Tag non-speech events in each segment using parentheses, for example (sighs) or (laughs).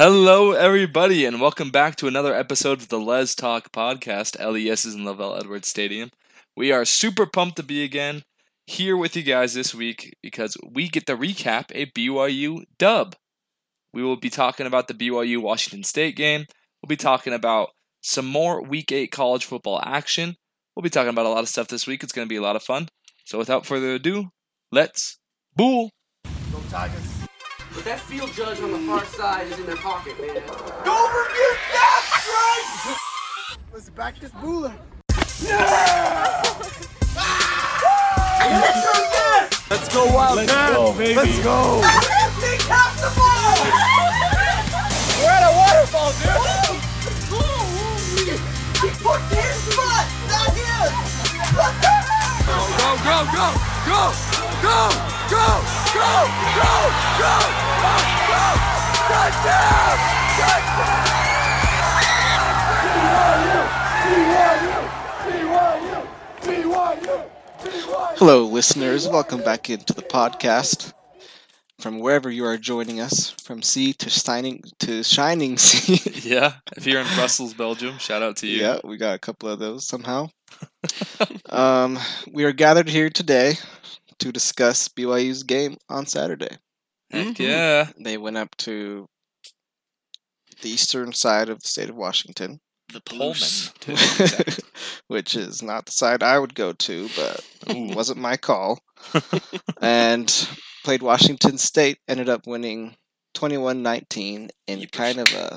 Hello, everybody, and welcome back to another episode of the Les Talk podcast. LES is in LaVell Edwards Stadium. We are super pumped to be again here with you guys this week because we get to recap a BYU dub. We will be talking about the BYU Washington State game. We'll be talking about some more Week 8 college football action. We'll be talking about a lot of stuff this week. It's going to be a lot of fun. So, without further ado, let's bool. Go Tigers. But that field judge on the far side is in their pocket, man. Go forget that strike! Let's back this booler. Ah! Let's go Wildcat! go, baby. Let's go. Take half the ball! We're at a waterfall, dude! He put his foot, not his. Go, go, go, go, go, go, go, go, go, go, go, go! Touchdown! Touchdown! Hello, listeners. Welcome back into the podcast. From wherever you are joining us, from sea to shining to shining (laughs) sea. Yeah, if you're in Brussels, Belgium, shout out to you. yeah, we got a couple of those somehow. (laughs) um, we are gathered here today to discuss BYU's game on Saturday. Heck mm-hmm. yeah. They went up to the eastern side of the state of Washington, The Pullman. (laughs) which is not the side I would go to, but it (laughs) wasn't my call. (laughs) and played Washington State, ended up winning 21 19 in kind of a.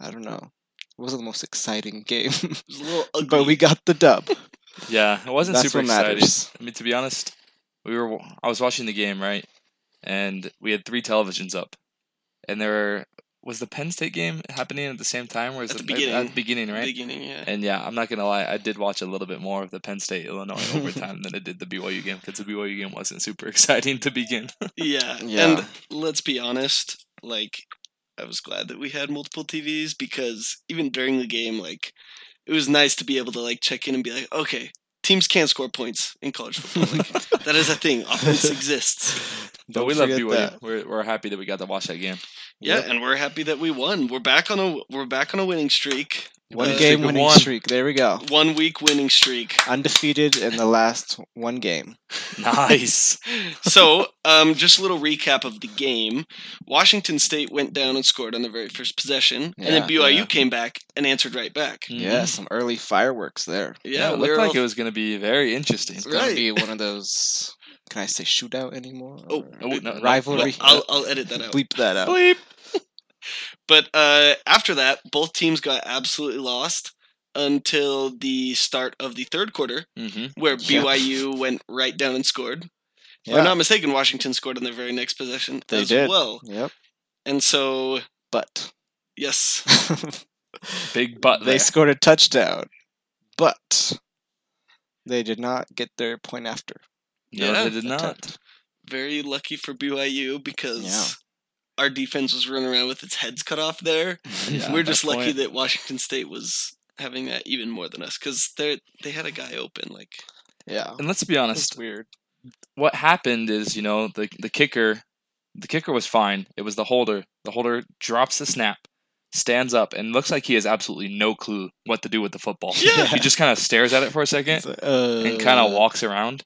I don't know. It wasn't the most exciting game, was a little ugly. but we got the dub. Yeah, it wasn't That's super what exciting. matters. I mean, to be honest, we were I was watching the game right, and we had three televisions up, and there were, was the Penn State game happening at the same time, or is At it the at beginning. the beginning, right? beginning, yeah. And yeah, I'm not gonna lie, I did watch a little bit more of the Penn State Illinois overtime than I did the BYU game because the BYU game wasn't super (laughs) exciting to begin. yeah. (laughs) Yeah. And let's be honest, like I was glad that we had multiple TVs because even during the game, like it was nice to be able to like check in and be like, okay, teams can't score points in college football. Like, that is a thing. Offense (laughs) exists. but Don't we love forget BYU. that. We're we're happy that we got to watch that game. Yeah, Yep. and we're happy that we won. We're back on a we're back on a winning streak. One Uh, game streak of winning one. streak. There we go. One week winning streak. Undefeated in the last one game. (laughs) Nice. so, um, just a little recap of the game. Washington State went down and scored on the very first possession, and then Yeah, BYU yeah. came back and answered right back. Yeah, some early fireworks there. Yeah, Yeah, it looked like all- it was gonna be very interesting. It's gonna be one of those. Can I say shootout anymore? Oh, Oh, no, no. rivalry. I'll, I'll edit that (laughs) out. Bleep that out. Bleep. (laughs) But uh, after that, both teams got absolutely lost until the start of the third quarter, Mm-hmm. where Yeah. BYU went right down and scored. If I'm not mistaken, Washington scored on their very next possession They as did. well. Yep. And so, But yes, (laughs) Big they there. scored a touchdown, but they did not get their point after. No, Yeah. they did not. attempt. very lucky for BYU because Yeah. our defense was running around with its heads cut off there. (laughs) Yeah, We're just lucky point. that Washington State was having that even more than us because they they had a guy open like Yeah. And let's be honest, That's weird. what happened is, you know, the the kicker, the kicker was fine. It was the holder. The holder drops the snap, stands up, and looks like he has absolutely no clue what to do with the football. Yeah. he just kind of stares at it for a second like, uh, and kind of walks around.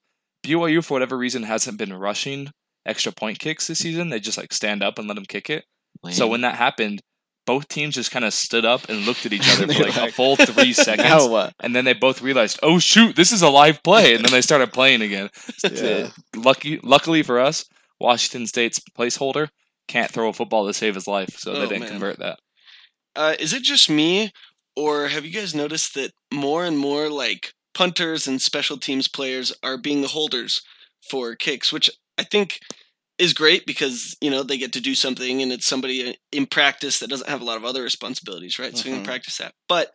BYU, for whatever reason, hasn't been rushing extra point kicks this season. They just like stand up and let them kick it. So when that happened, both teams just kind of stood up and looked at each (laughs) other for were like, a full three (laughs) seconds. And then they both realized, oh shoot, this is a live play, and then they started playing again. (laughs) Yeah. Lucky, luckily for us, Washington State's placeholder can't throw a football to save his life, so they Oh, didn't man. convert that. Uh, is it just me, or have you guys noticed that more and more like punters and special teams players are being the holders for kicks, which I think is great because you know they get to do something and it's somebody in practice that doesn't have a lot of other responsibilities, right? So you can Mhm. practice that. But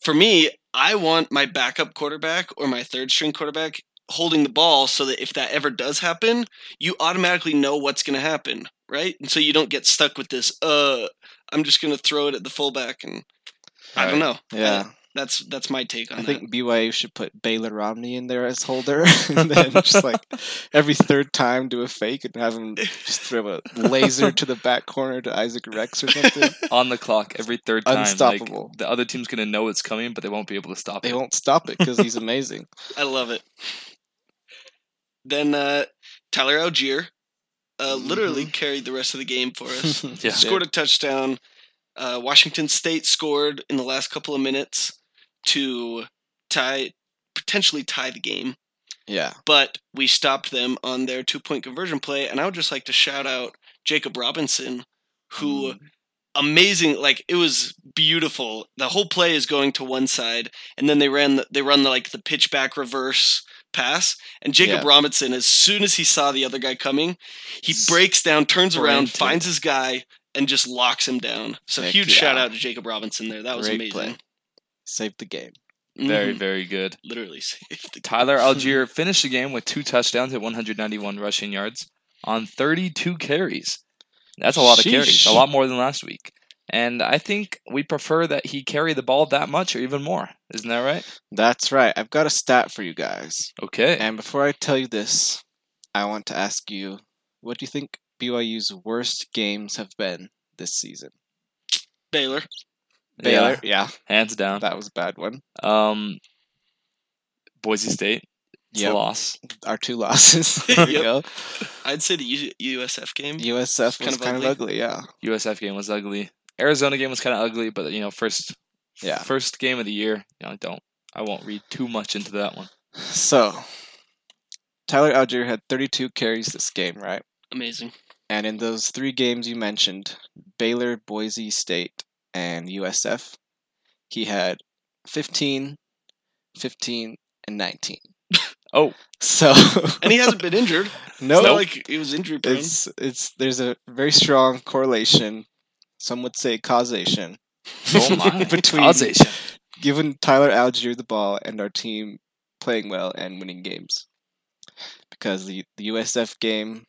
for me, I want my backup quarterback or my third string quarterback holding the ball so that if that ever does happen, you automatically know what's going to happen, right? And so you don't get stuck with this. Uh, I'm just going to throw it at the fullback, and I don't know. Yeah. That's that's my take on it. I that. think BYU should put Baylor Romney in there as holder, (laughs) and then just like every third time do a fake and have him just throw a laser to the back corner to Isaac Rex or something. (laughs) On the clock every third time. Unstoppable. Like, the other team's gonna know it's coming, but they won't be able to stop They it. They won't stop it because he's amazing. (laughs) I love it. Then uh, Tyler Allgeier uh, literally carried the rest of the game for us. Yeah. scored a touchdown. Uh, Washington State scored in the last couple of minutes to tie, potentially tie the game. Yeah, But we stopped them on their two point conversion play. And I would just like to shout out Jacob Robinson, who Mm. amazing like it was beautiful the whole play is going to one side and then they ran the, they run the like the pitch back reverse pass and jacob Yeah. robinson as soon as he saw the other guy coming he breaks down turns around finds his guy and just locks him down so Heck huge yeah. shout out to jacob robinson there that was Great amazing play. Saved the game. Very, Mhm. very good. literally (laughs) saved the Tyler Allgeier (laughs) finished the game with two touchdowns at 191 rushing yards on 32 carries. That's a lot of carries, a lot more than last week. And I think we prefer that he carry the ball that much or even more. Isn't that right? That's right. I've got a stat for you guys. Okay. And before I tell you this, I want to ask you, what do you think BYU's worst games have been this season? baylor Baylor, yeah, Hands down. that was a bad one. Um, Boise State. It's Yep. a loss. Our two losses. (laughs) there you Yep. go. i'd say the U- usf game USF Kind was of kind of ugly, yeah. USF game was ugly. Arizona game was kind of ugly, but you know, first Yeah. first game of the year. You know, I don't I won't read too much into that one. So, Tyler Allgeier had 32 carries this game, right? amazing And in those three games you mentioned, Baylor, Boise State, and USF, he had 15, 15, and 19. (laughs) Oh. So, (laughs) and he hasn't been injured no, not like he was injury prone it's it's there's a very strong correlation. Some would say causation. Oh (laughs) my between causation. giving Tyler Allgeier the ball and our team playing well and winning games. Because the, the USF game,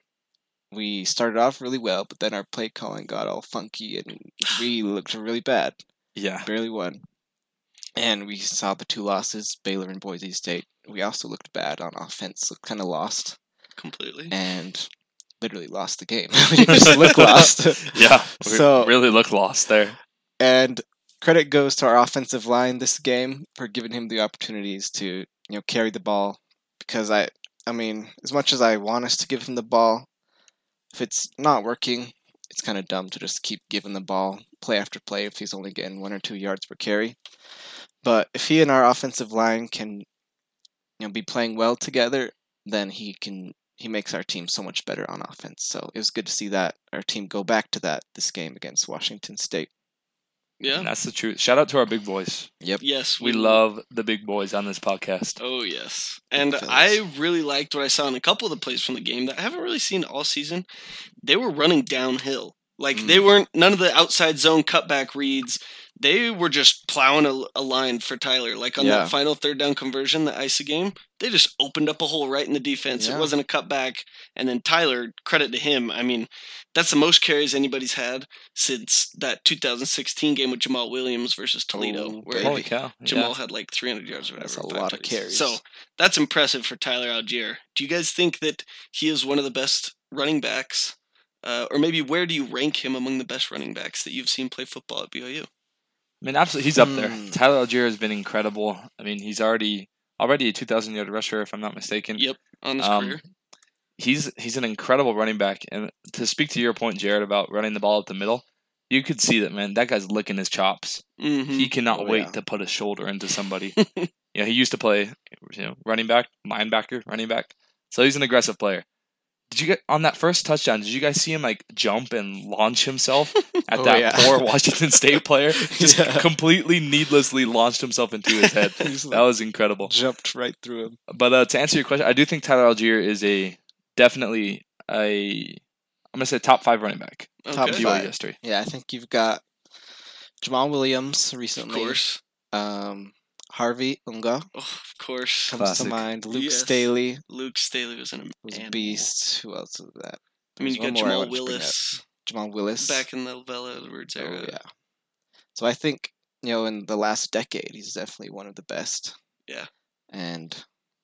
we started off really well, but then our play calling got all funky and we looked really bad. Yeah. Barely won. And we saw the two losses, Baylor and Boise State. We also looked bad on offense, looked kind of lost, completely and literally lost the game. (laughs) we just look lost. (laughs) Yeah. We So- really look lost there. And credit goes to our offensive line this game for giving him the opportunities to, you know, carry the ball. Because I, I mean, as much as I want us to give him the ball, if it's not working, it's kind of dumb to just keep giving the ball play after play if he's only getting one or two yards per carry. But if he and our offensive line can, you know, be playing well together, then he can he makes our team so much better on offense. So it was good to see that our team go back to that this game against Washington State. Yeah And that's the truth. Shout out to our big boys. Yep. Yes We love the big boys on this podcast. Oh yes, and. I really liked what I saw in a couple of the plays from the game that I haven't really seen all season. They were running downhill, like Mm. they weren't none of the outside zone cutback reads. They were just plowing a, a line for Tyler. Like on Yeah. that final third down conversion, the ISA game, they just opened up a hole right in the defense. Yeah. It wasn't a cutback, and then Tyler, credit to him. I mean, that's the most carries anybody's had since that 2016 game with Jamaal Williams versus Toledo, Oh, where Holy cow. Jamaal Yeah. had like 300 yards or whatever. That's a lot of touchdowns. carries. So that's impressive for Tyler Allgeier. Do you guys think that he is one of the best running backs? Uh, or maybe where do you rank him among the best running backs that you've seen play football at BYU? I mean, absolutely, he's up there. Hmm. Tyler Allgeier has been incredible. I mean, he's already already a 2,000 yard rusher, if I'm not mistaken. Yep, on his Um, career. He's he's an incredible running back. And to speak to your point, Jared, about running the ball up the middle, you could see that man. That guy's licking his chops. hmm He cannot Oh, wait yeah. to put a shoulder into somebody. (laughs) you know, he used to play, you know, running back, linebacker, running back. So he's an aggressive player. Did you get on that first touchdown? Did you guys see him like jump and launch himself (laughs) at Oh, that yeah. poor Washington State player? (laughs) Just Yeah. completely needlessly launched himself into his head. (laughs) That was incredible. jumped right through him. But uh, to answer your question, I do think Tyler Allgeier is a definitely a I'm gonna say top five running back Top in five. History. Yeah, I think you've got Jamaal Williams Of recently. course. Um, Harvey Unga Oh, of course. comes Classic. to mind. Luke Yes. Staley Luke Staley was an was a beast. Who else was that? I mean, you one got more Jamal wanted to bring up. Willis Jamal Willis. back in the Lavella Edwards era. Oh, era. yeah. So I think you know, in the last decade, he's definitely one of the best. Yeah. And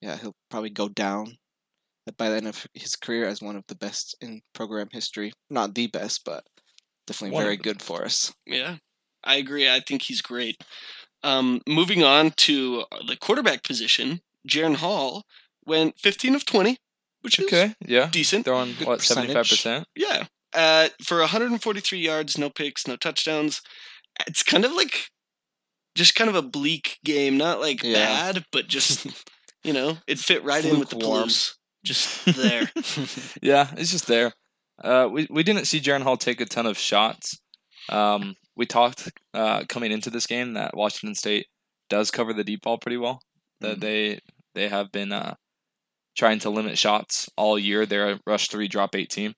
yeah, he'll probably go down by the end of his career as one of the best in program history. Not the best, but definitely One very good for us. Yeah, I agree. I think he's great. Um, moving on to the quarterback position, Jaren Hall went 15 of 20, which is Okay, yeah. decent. Throwing Good what 75%? Yeah. Uh, for 143 yards, no picks, no touchdowns. It's kind of like just kind of a bleak game. Not like Yeah. bad, but just, (laughs) you know, it fit right in with the. Blues. Just (laughs) there. Yeah, it's just there. Uh, we we didn't see Jaren Hall take a ton of shots. Um, we talked uh, coming into this game that Washington State does cover the deep ball pretty well. That Mhm. they they have been uh, trying to limit shots all year. They're a rush three, drop eight team.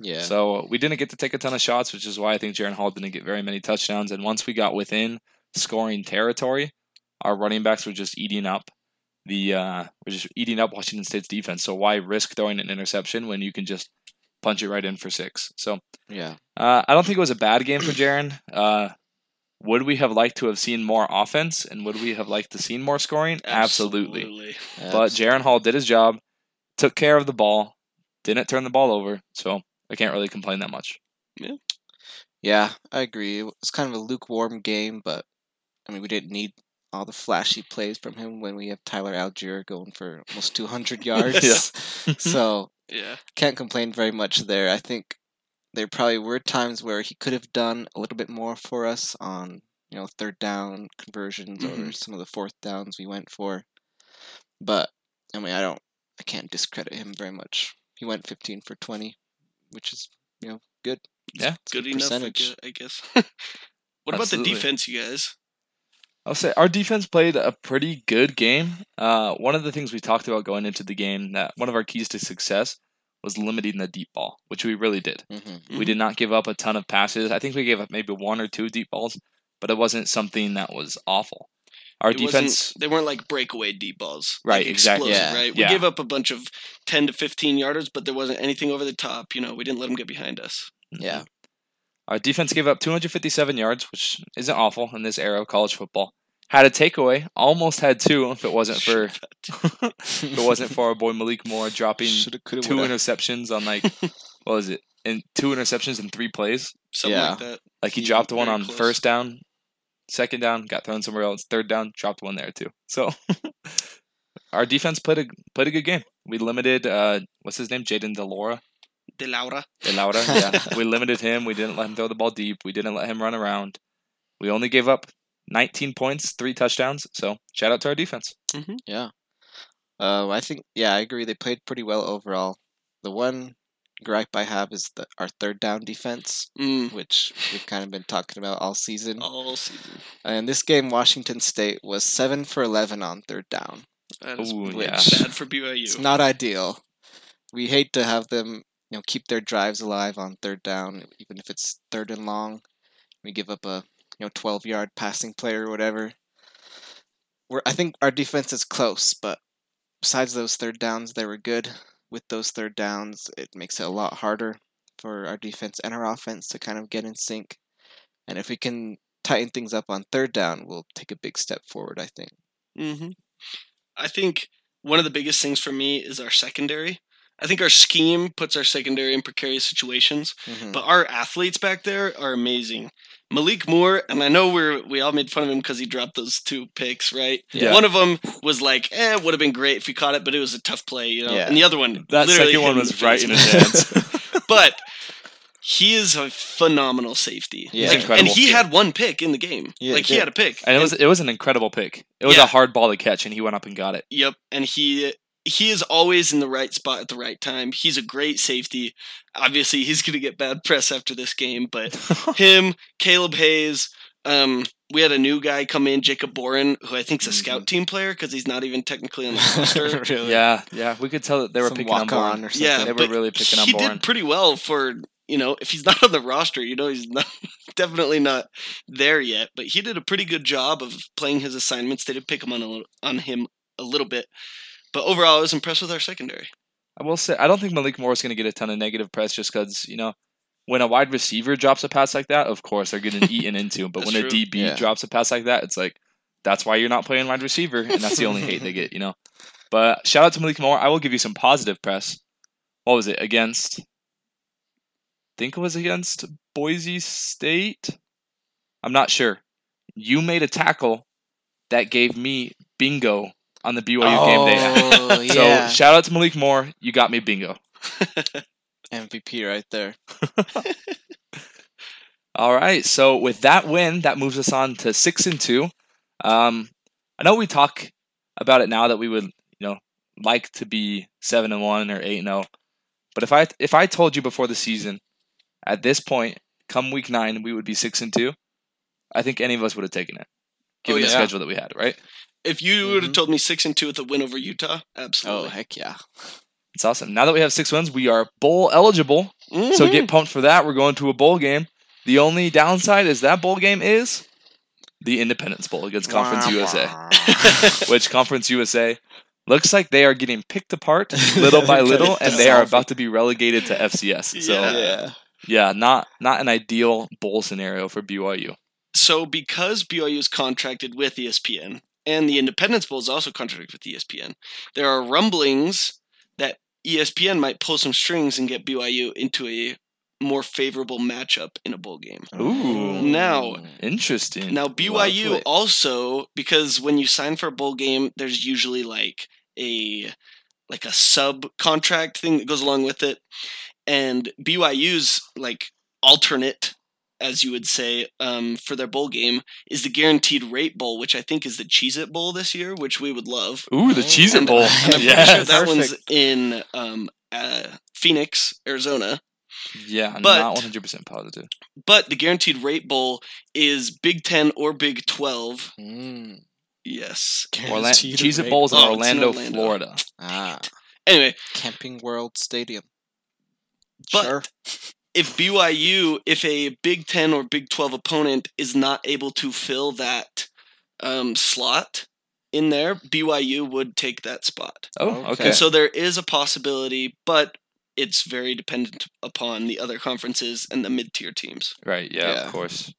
yeah. So we didn't get to take a ton of shots, which is why I think Jaren Hall didn't get very many touchdowns. And once we got within scoring territory, our running backs were just eating up the uh, were just eating up Washington State's defense. So why risk throwing an interception when you can just punch it right in for six? So yeah. uh, I don't think it was a bad game for Jaren. Uh, would we have liked to have seen more offense and would we have liked to seen more scoring? Absolutely. But Jaren Hall did his job, took care of the ball, didn't turn the ball over. So I can't really complain that much. Yeah, Yeah, I agree. It was kind of a lukewarm game, but I mean, we didn't need all the flashy plays from him when we have Tyler Allgeier going for almost 200 (laughs) yards. (laughs) so Yeah. can't complain very much there. I think there probably were times where he could have done a little bit more for us on you know third down conversions or Mhm. some of the fourth downs we went for. But I mean, I don't, I can't discredit him very much. He went 15 for 20, which is you know good. Yeah, It's Good good enough, I percentage. I guess. (laughs) what about the defense, you guys? I'll say our defense played a pretty good game. Uh, one of the things we talked about going into the game that one of our keys to success was limiting the deep ball, which we really did. hmm We did not give up a ton of passes. I think we gave up maybe one or two deep balls, but it wasn't something that was awful. Our It defense, they weren't like breakaway deep balls. Right, like exactly. explosive, Yeah, right? We yeah. gave up a bunch of 10 to 15 yarders, but there wasn't anything over the top. You know, we didn't let them get behind us. Yeah. our defense gave up 257 yards, which isn't awful in this era of college football. Had a takeaway, almost had two if it wasn't for if it wasn't for our boy Malik Moore dropping Shoulda, coulda, two woulda. interceptions on like (laughs) what was it? In two interceptions in three plays. Something Yeah. like that. Like he He- dropped one very on close. first down, second down, got thrown somewhere else, third down, dropped one there too. So (laughs) our defense played a played a good game. We limited uh what's his name? Jayden de Laura. De Laura. De Laura. Yeah. (laughs) we limited him. We didn't let him throw the ball deep. We didn't let him run around. We only gave up 19 points, three touchdowns. So shout out to our defense. Yeah. Uh, I think yeah, I agree. They played pretty well overall. The one gripe I have is the our third down defense, Mm, which we've kind of been talking about all season. all season. And this game, Washington State was seven for eleven on third down. That is Ooh, which- yeah. bad for BYU. It's not ideal. We hate to have them, you know, keep their drives alive on third down, even if it's third and long. We give up a you know twelve yard passing play or whatever. We're, I think our defense is close, but besides those third downs, they were good. With those third downs, it makes it a lot harder for our defense and our offense to kind of get in sync. And if we can tighten things up on third down, we'll take a big step forward. I think. hmm I think one of the biggest things for me is our secondary. I think our scheme puts our secondary in precarious situations, Mhm. but our athletes back there are amazing. Malik Moore, and I know we're we all made fun of him because he dropped those two picks, right? Yeah. One of them was like, eh, would have been great if he caught it, but it was a tough play, you know. Yeah. And the other one, That literally second one was right in his (laughs) hands. but he is a phenomenal safety. Yeah. Like, and he had one pick in the game. Yeah, like he he did. had a pick. and it was it was an incredible pick. It was Yeah. a hard ball to catch, and he went up and got it. Yep, and he he is always in the right spot at the right time. He's a great safety. Obviously, he's going to get bad press after this game, but (laughs) him, Caleb Hayes, um, we had a new guy come in, Jacob Boren, who I think's a scout team player because he's not even technically on the (laughs) roster. (laughs) really? yeah, yeah, we could tell that they were Some picking on walk Bourne. on or something. yeah, They were really picking on he did pretty well for you know if he's not on the roster, you know he's not definitely not there yet. But he did a pretty good job of playing his assignments. They did pick him on a little, on him a little bit, but overall, I was impressed with our secondary. I will say I don't think Malik Moore is going to get a ton of negative press just because you know when a wide receiver drops a pass like that, of course they're getting eaten into. But (laughs) when a true. DB Yeah. drops a pass like that, it's like that's why you're not playing wide receiver, and that's the only hate they get, you know. But shout out to Malik Moore. I will give you some positive press. What was it against? think it was against Boise State. I'm not sure. You made a tackle that gave me bingo on the BYU game day. (laughs) Oh, yeah. So shout out to Malik Moore. You got me bingo. MVP right there. (laughs) All right. So with that win, that moves us on to six and two. Um, I know we talk about it now that we would, you know, like to be seven and one or eight and zero. But if I if I told you before the season, at this point, come week nine, we would be six and two, I think any of us would have taken it, given the yeah. schedule that we had. Right? If you would have told me six and two with a win over Utah, absolutely. Oh heck yeah! It's awesome. Now that we have six wins, we are bowl eligible. So Mhm. get pumped for that. We're going to a bowl game. The only downside is that bowl game is the Independence Bowl against Conference USA. (laughs) which Conference USA looks like they are getting picked apart little by (laughs) little, and they are about to be relegated to FCS. So Yeah. yeah, yeah. not not an ideal bowl scenario for BYU. So because BYU is contracted with ESPN and the Independence Bowl is also contracted with ESPN, there are rumblings that ESPN might pull some strings and get BYU into a more favorable matchup in a bowl game. Ooh. Now- Interesting. Now BYU Lovely. also because when you sign for a bowl game, there's usually like a like a subcontract thing that goes along with it, and BYU's like alternate, as you would say, um, for their bowl game is the Guaranteed Rate Bowl, which I think is the Cheez It Bowl this year, which we would love. Ooh, the Cheez It Bowl. (laughs) and I'm pretty yes. sure that one's in um, uh, Phoenix, Arizona. yeah, I'm but- not 100% positive. But the Guaranteed Rate Bowl is Big Ten or Big Twelve. Mm. Yes. Orla- Cheez It rate. Bowl's in Oh, it's in Orlando, Orlando. Florida. Ah, Anyway, Camping World Stadium. But- sure. If BYU, if a Big Ten or Big Twelve opponent is not able to fill that um, slot in there, BYU would take that spot. Oh, Okay. okay. And so there is a possibility, but it's very dependent upon the other conferences and the mid-tier teams. Right. Yeah, Yeah. of course.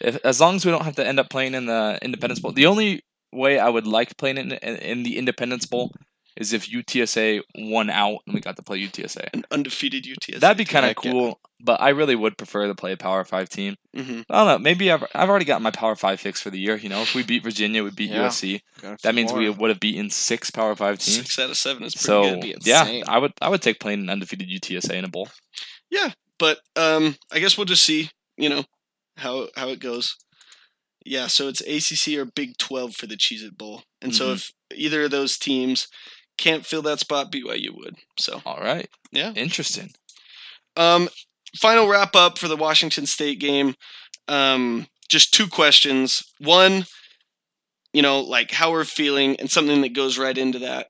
If as long as we don't have to end up playing in the Independence Bowl, the only way I would like playing in in, in the Independence Bowl is if UTSA won out and we got to play UTSA. An undefeated UTSA. That'd be kind of Heck yeah. cool, but I really would prefer to play a Power Five team. hmm I don't know. Maybe I've I've already got my Power Five fix for the year. You know, if we beat Virginia, we beat Yeah. USC. That means we would have beaten six Power Five teams. Six out of seven is pretty So yeah. I would I would take playing an undefeated UTSA in a bowl. Yeah, but um, I guess we'll just see, you know, how how it goes. Yeah, so it's ACC or Big Twelve for the Cheez It Bowl, and so Mhm. if either of those teams can't fill that spot, BYU would. So All right, yeah. interesting. Um, final wrap up for the Washington State game. Um, just two questions. One, you know, like how we're feeling, and something that goes right into that.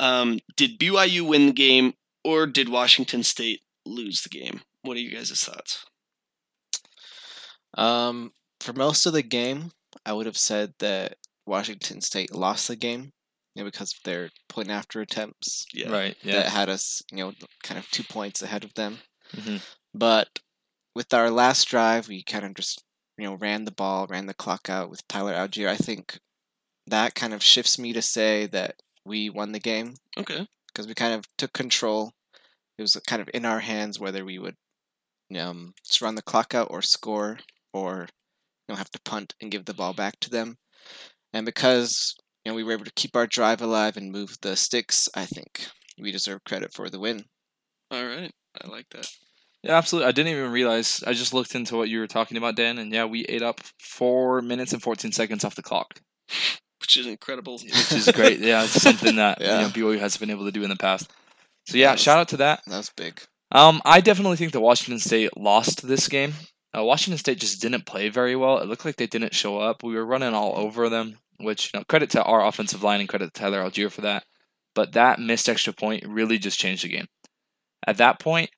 Um, did BYU win the game, or did Washington State lose the game? What are you guys' thoughts? Um, for most of the game, I would have said that Washington State lost the game, you know, because of their point after attempts Yeah. Right. Yeah. that had us, you know, kind of two points ahead of them. Mhm. But with our last drive, we kind of just, you know, ran the ball, ran the clock out with Tyler Allgeier. I think that kind of shifts me to say that we won the game Okay. because we kind of took control. It was kind of in our hands whether we would um, just run the clock out or score or you know have to punt and give the ball back to them. And because you know we were able to keep our drive alive and move the sticks, I think we deserve credit for the win. All right. I like that. Yeah, absolutely. I didn't even realize. I just looked into what you were talking about, Dan, and yeah, we ate up four minutes and fourteen seconds off the clock, Which is incredible. (laughs) which is great. yeah, it's something that Yeah. you know, BYU has been able to do in the past. So yeah, Yes. shout out to that. That was big. Um, I definitely think that Washington State lost this game. Uh, Washington State just didn't play very well. It looked like they didn't show up. We were running all over them, which you know, credit to our offensive line and credit to Tyler Allgeier for that. But that missed extra point really just changed the game. At that point,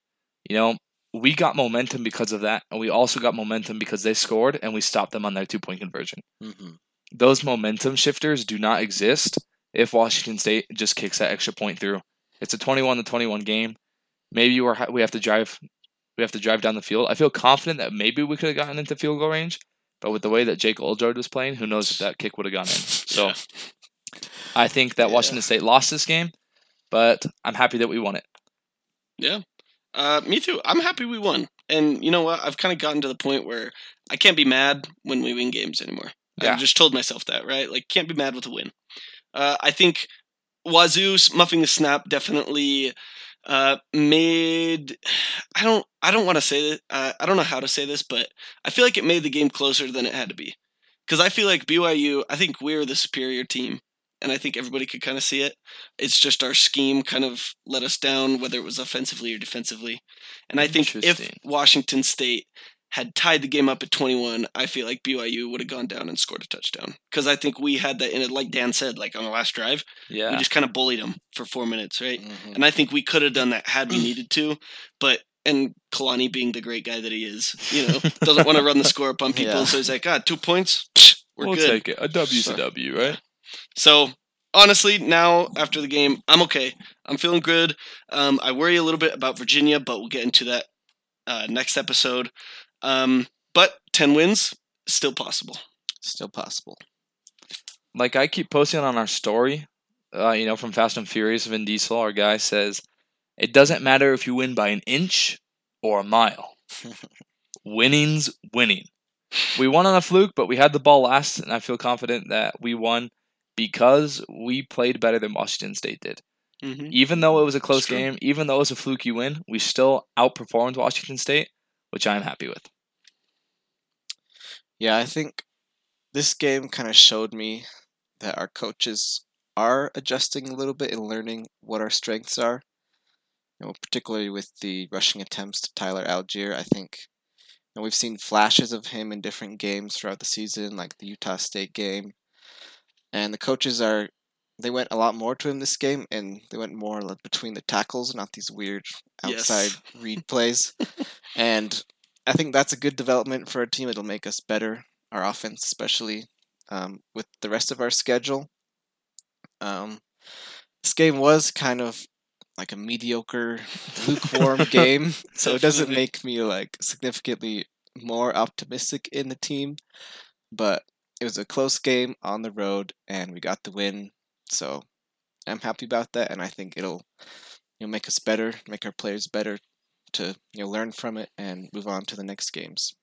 you know, we got momentum because of that, and we also got momentum because they scored and we stopped them on their two point conversion. hmm Those momentum shifters do not exist if Washington State just kicks that extra point through. It's a 21 to 21 game. Maybe we're, we have to drive we have to drive down the field. I feel confident that maybe we could have gotten into field goal range, but with the way that Jake Oldroyd was playing, who knows if that kick would have gone in. (laughs) So Yeah. I think that Yeah. Washington State lost this game, but I'm happy that we won it. Yeah. Uh, me too. I'm happy we won. And you know what? I've kind of gotten to the point where I can't be mad when we win games anymore. Yeah. I've just told myself that, right? Like, can't be mad with a win. Uh, I think Wazzu muffing the snap definitely uh, made. (sighs) I don't. I don't want to say that. Uh, I don't know how to say this, but I feel like it made the game closer than it had to be. Because I feel like BYU. I think we're the superior team, and I think everybody could kind of see it. It's just our scheme kind of let us down, whether it was offensively or defensively. And I think if Washington State had tied the game up at 21, I feel like BYU would have gone down and scored a touchdown. Because I think we had that in it, like Dan said, like on the last drive, Yeah. we just kind of bullied them for four minutes, right? Mhm. And I think we could have done that had we (clears throat) needed to, but. And Kalani being the great guy that he is, you know, doesn't want to run the score up on (laughs) people. Yeah. So he's like, God, two points, we're we'll good. take it. A W's So- a W, right? So honestly, now after the game, I'm okay. I'm feeling good. Um, I worry a little bit about Virginia, but we'll get into that uh, next episode. Um, but ten wins still possible. Still possible. like I keep posting on our story, uh, you know, from Fast and Furious, Vin Diesel, our guy says, it doesn't matter if you win by an inch or a mile. (laughs) Winning's winning. We won on a fluke, but we had the ball last, and I feel confident that we won because we played better than Washington State did. Mm-hmm. Even though it was a close game, even though it was a fluky win, we still outperformed Washington State, which I'm happy with. Yeah, I think this game kind of showed me that our coaches are adjusting a little bit and learning what our strengths are. You know, particularly with the rushing attempts to Tyler Allgeier, I think you know, we've seen flashes of him in different games throughout the season, like the Utah State game. And the coaches are they went a lot more to him this game, and they went more like between the tackles, not these weird Yes. outside read (laughs) plays. And I think that's a good development for our team. It'll make us better, our offense, especially um, with the rest of our schedule. Um, this game was kind of like a mediocre, (laughs) lukewarm game, so it doesn't make me like significantly more optimistic in the team. But it was a close game on the road, and we got the win. So I'm happy about that, and I think it'll you know make us better, make our players better to you know learn from it and move on to the next games.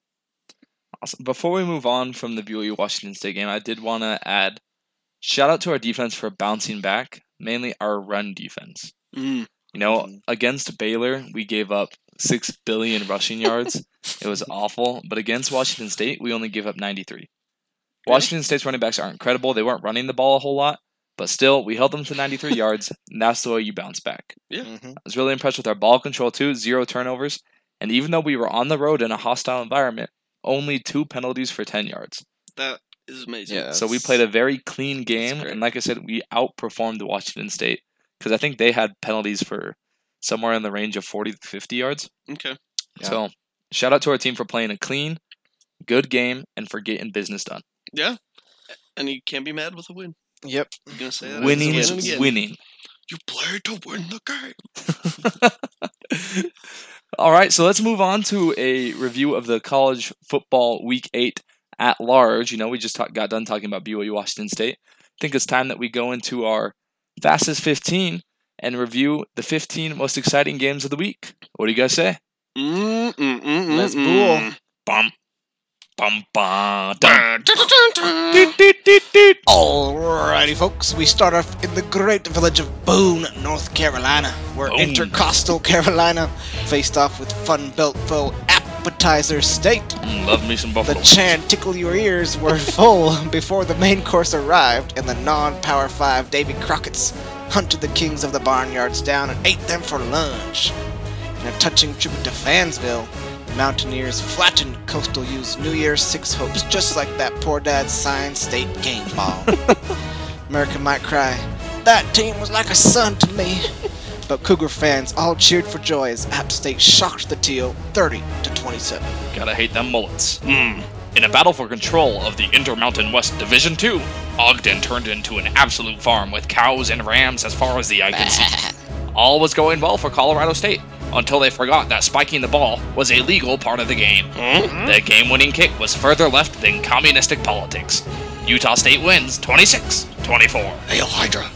Awesome. Before we move on from the BYU Washington State game, I did want to add shout out to our defense for bouncing back, mainly our run defense. Mm. You know, Mhm. against Baylor, we gave up 6 billion rushing yards. it was (laughs) awful. But against Washington State, we only gave up 93. Washington State's running backs aren't incredible. They weren't running the ball a whole lot, but still, we held them to 93 (laughs) yards, and that's the way you bounce back. Yeah. hmm I was really impressed with our ball control too, zero turnovers, and even though we were on the road in a hostile environment, only two penalties for 10 yards. That is amazing. Yeah. So we played a very clean game, and like I said, we outperformed Washington State because I think they had penalties for somewhere in the range of 40 to 50 yards. Okay. Yeah. So shout out to our team for playing a clean, good game and for getting business done. Yeah. And you can't be mad with a win. Yep. I'm gonna say that Winning again is again. winning. You play to win the game. (laughs) All right, so let's move on to a review of the college football week eight at large. You know, we just talk, got done talking about BYU Washington State. I think it's time that we go into our fastest 15 and review the 15 most exciting games of the week. What do you guys say? Mm, mm, mm, Let's mm, bool. mm. Bum, bum. Dun, dun, dun. Alrighty, folks. We start off in the great village of Boone, North Carolina, where Boone. Intercoastal Carolina faced off with Fun Belt foe Appetizer State. Mm, love me some The buffalo. chant tickle your ears were (laughs) full before the main course arrived, and the non-Power 5 Davy Crockett's hunted the kings of the barnyards down and ate them for lunch. In a touching tribute to Fansville, the Mountaineers flattened Coastal U's New Year's Six hopes just like that poor dad's Science State game ball. (laughs) America might cry, that team was like a son to me. But Cougar fans all cheered for joy as App State shocked the Teal 30 to 27. Gotta hate them mullets. Hmm. In a battle for control of the Intermountain West Division 2, Ogden turned into an absolute farm with cows and rams as far as the eye could see. (laughs) All was going well for Colorado State, until they forgot that spiking the ball was a legal part of the game. Hmm? The game winning kick was further left than communistic politics. Utah State wins 26 24. Hail Hydra.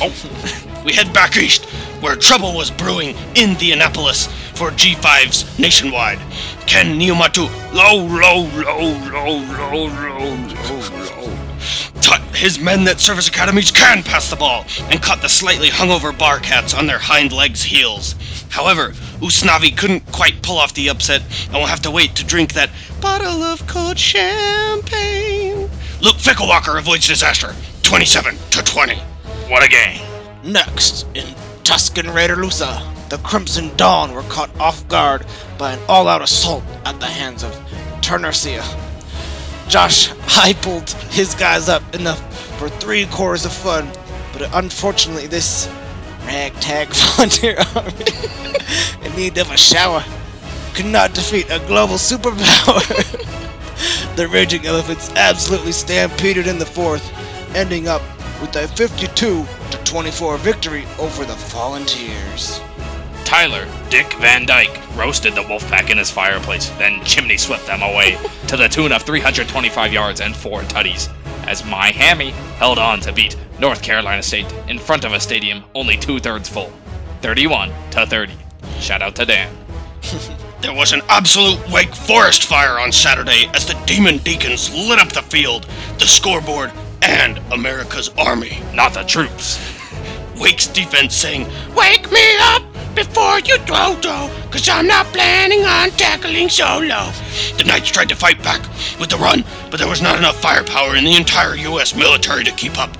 Oh, (laughs) we head back east, where trouble was brewing in the Annapolis for G5's nationwide. Ken Niumatu, low, low, low, low, low, low, low, low. Taught his men that service academies can pass the ball and cut the slightly hungover Barcats on their hind legs' heels. However, Usnavi couldn't quite pull off the upset and will have to wait to drink that bottle of cold champagne. Luke Fickelwalker avoids disaster, 27 to 20. What a game. Next, in Tuscan Raiderlusa, the Crimson Dawn were caught off guard by an all-out assault at the hands of Turnercia. Josh hyped his guys up enough for three quarters of fun, but unfortunately this ragtag (laughs) volunteer army (laughs) in need of a shower could not defeat a global superpower. (laughs) the Raging Elephants absolutely stampeded in the fourth, ending up with a 52 to 24 victory over the Volunteers. Tyler, Dick Van Dyke, roasted the Wolfpack in his fireplace, then chimney swept them away (laughs) to the tune of 325 yards and four tutties, as My Hammy held on to beat North Carolina State in front of a stadium only two thirds full, 31 to 30. Shout out to Dan. (laughs) There was an absolute Wake Forest fire on Saturday as the Demon Deacons lit up the field, the scoreboard, and America's Army. Not the troops. (laughs) Wake's defense saying, Wake me up before you throw dough, cause I'm not planning on tackling solo. The Knights tried to fight back with the run, but there was not enough firepower in the entire U.S. military to keep up.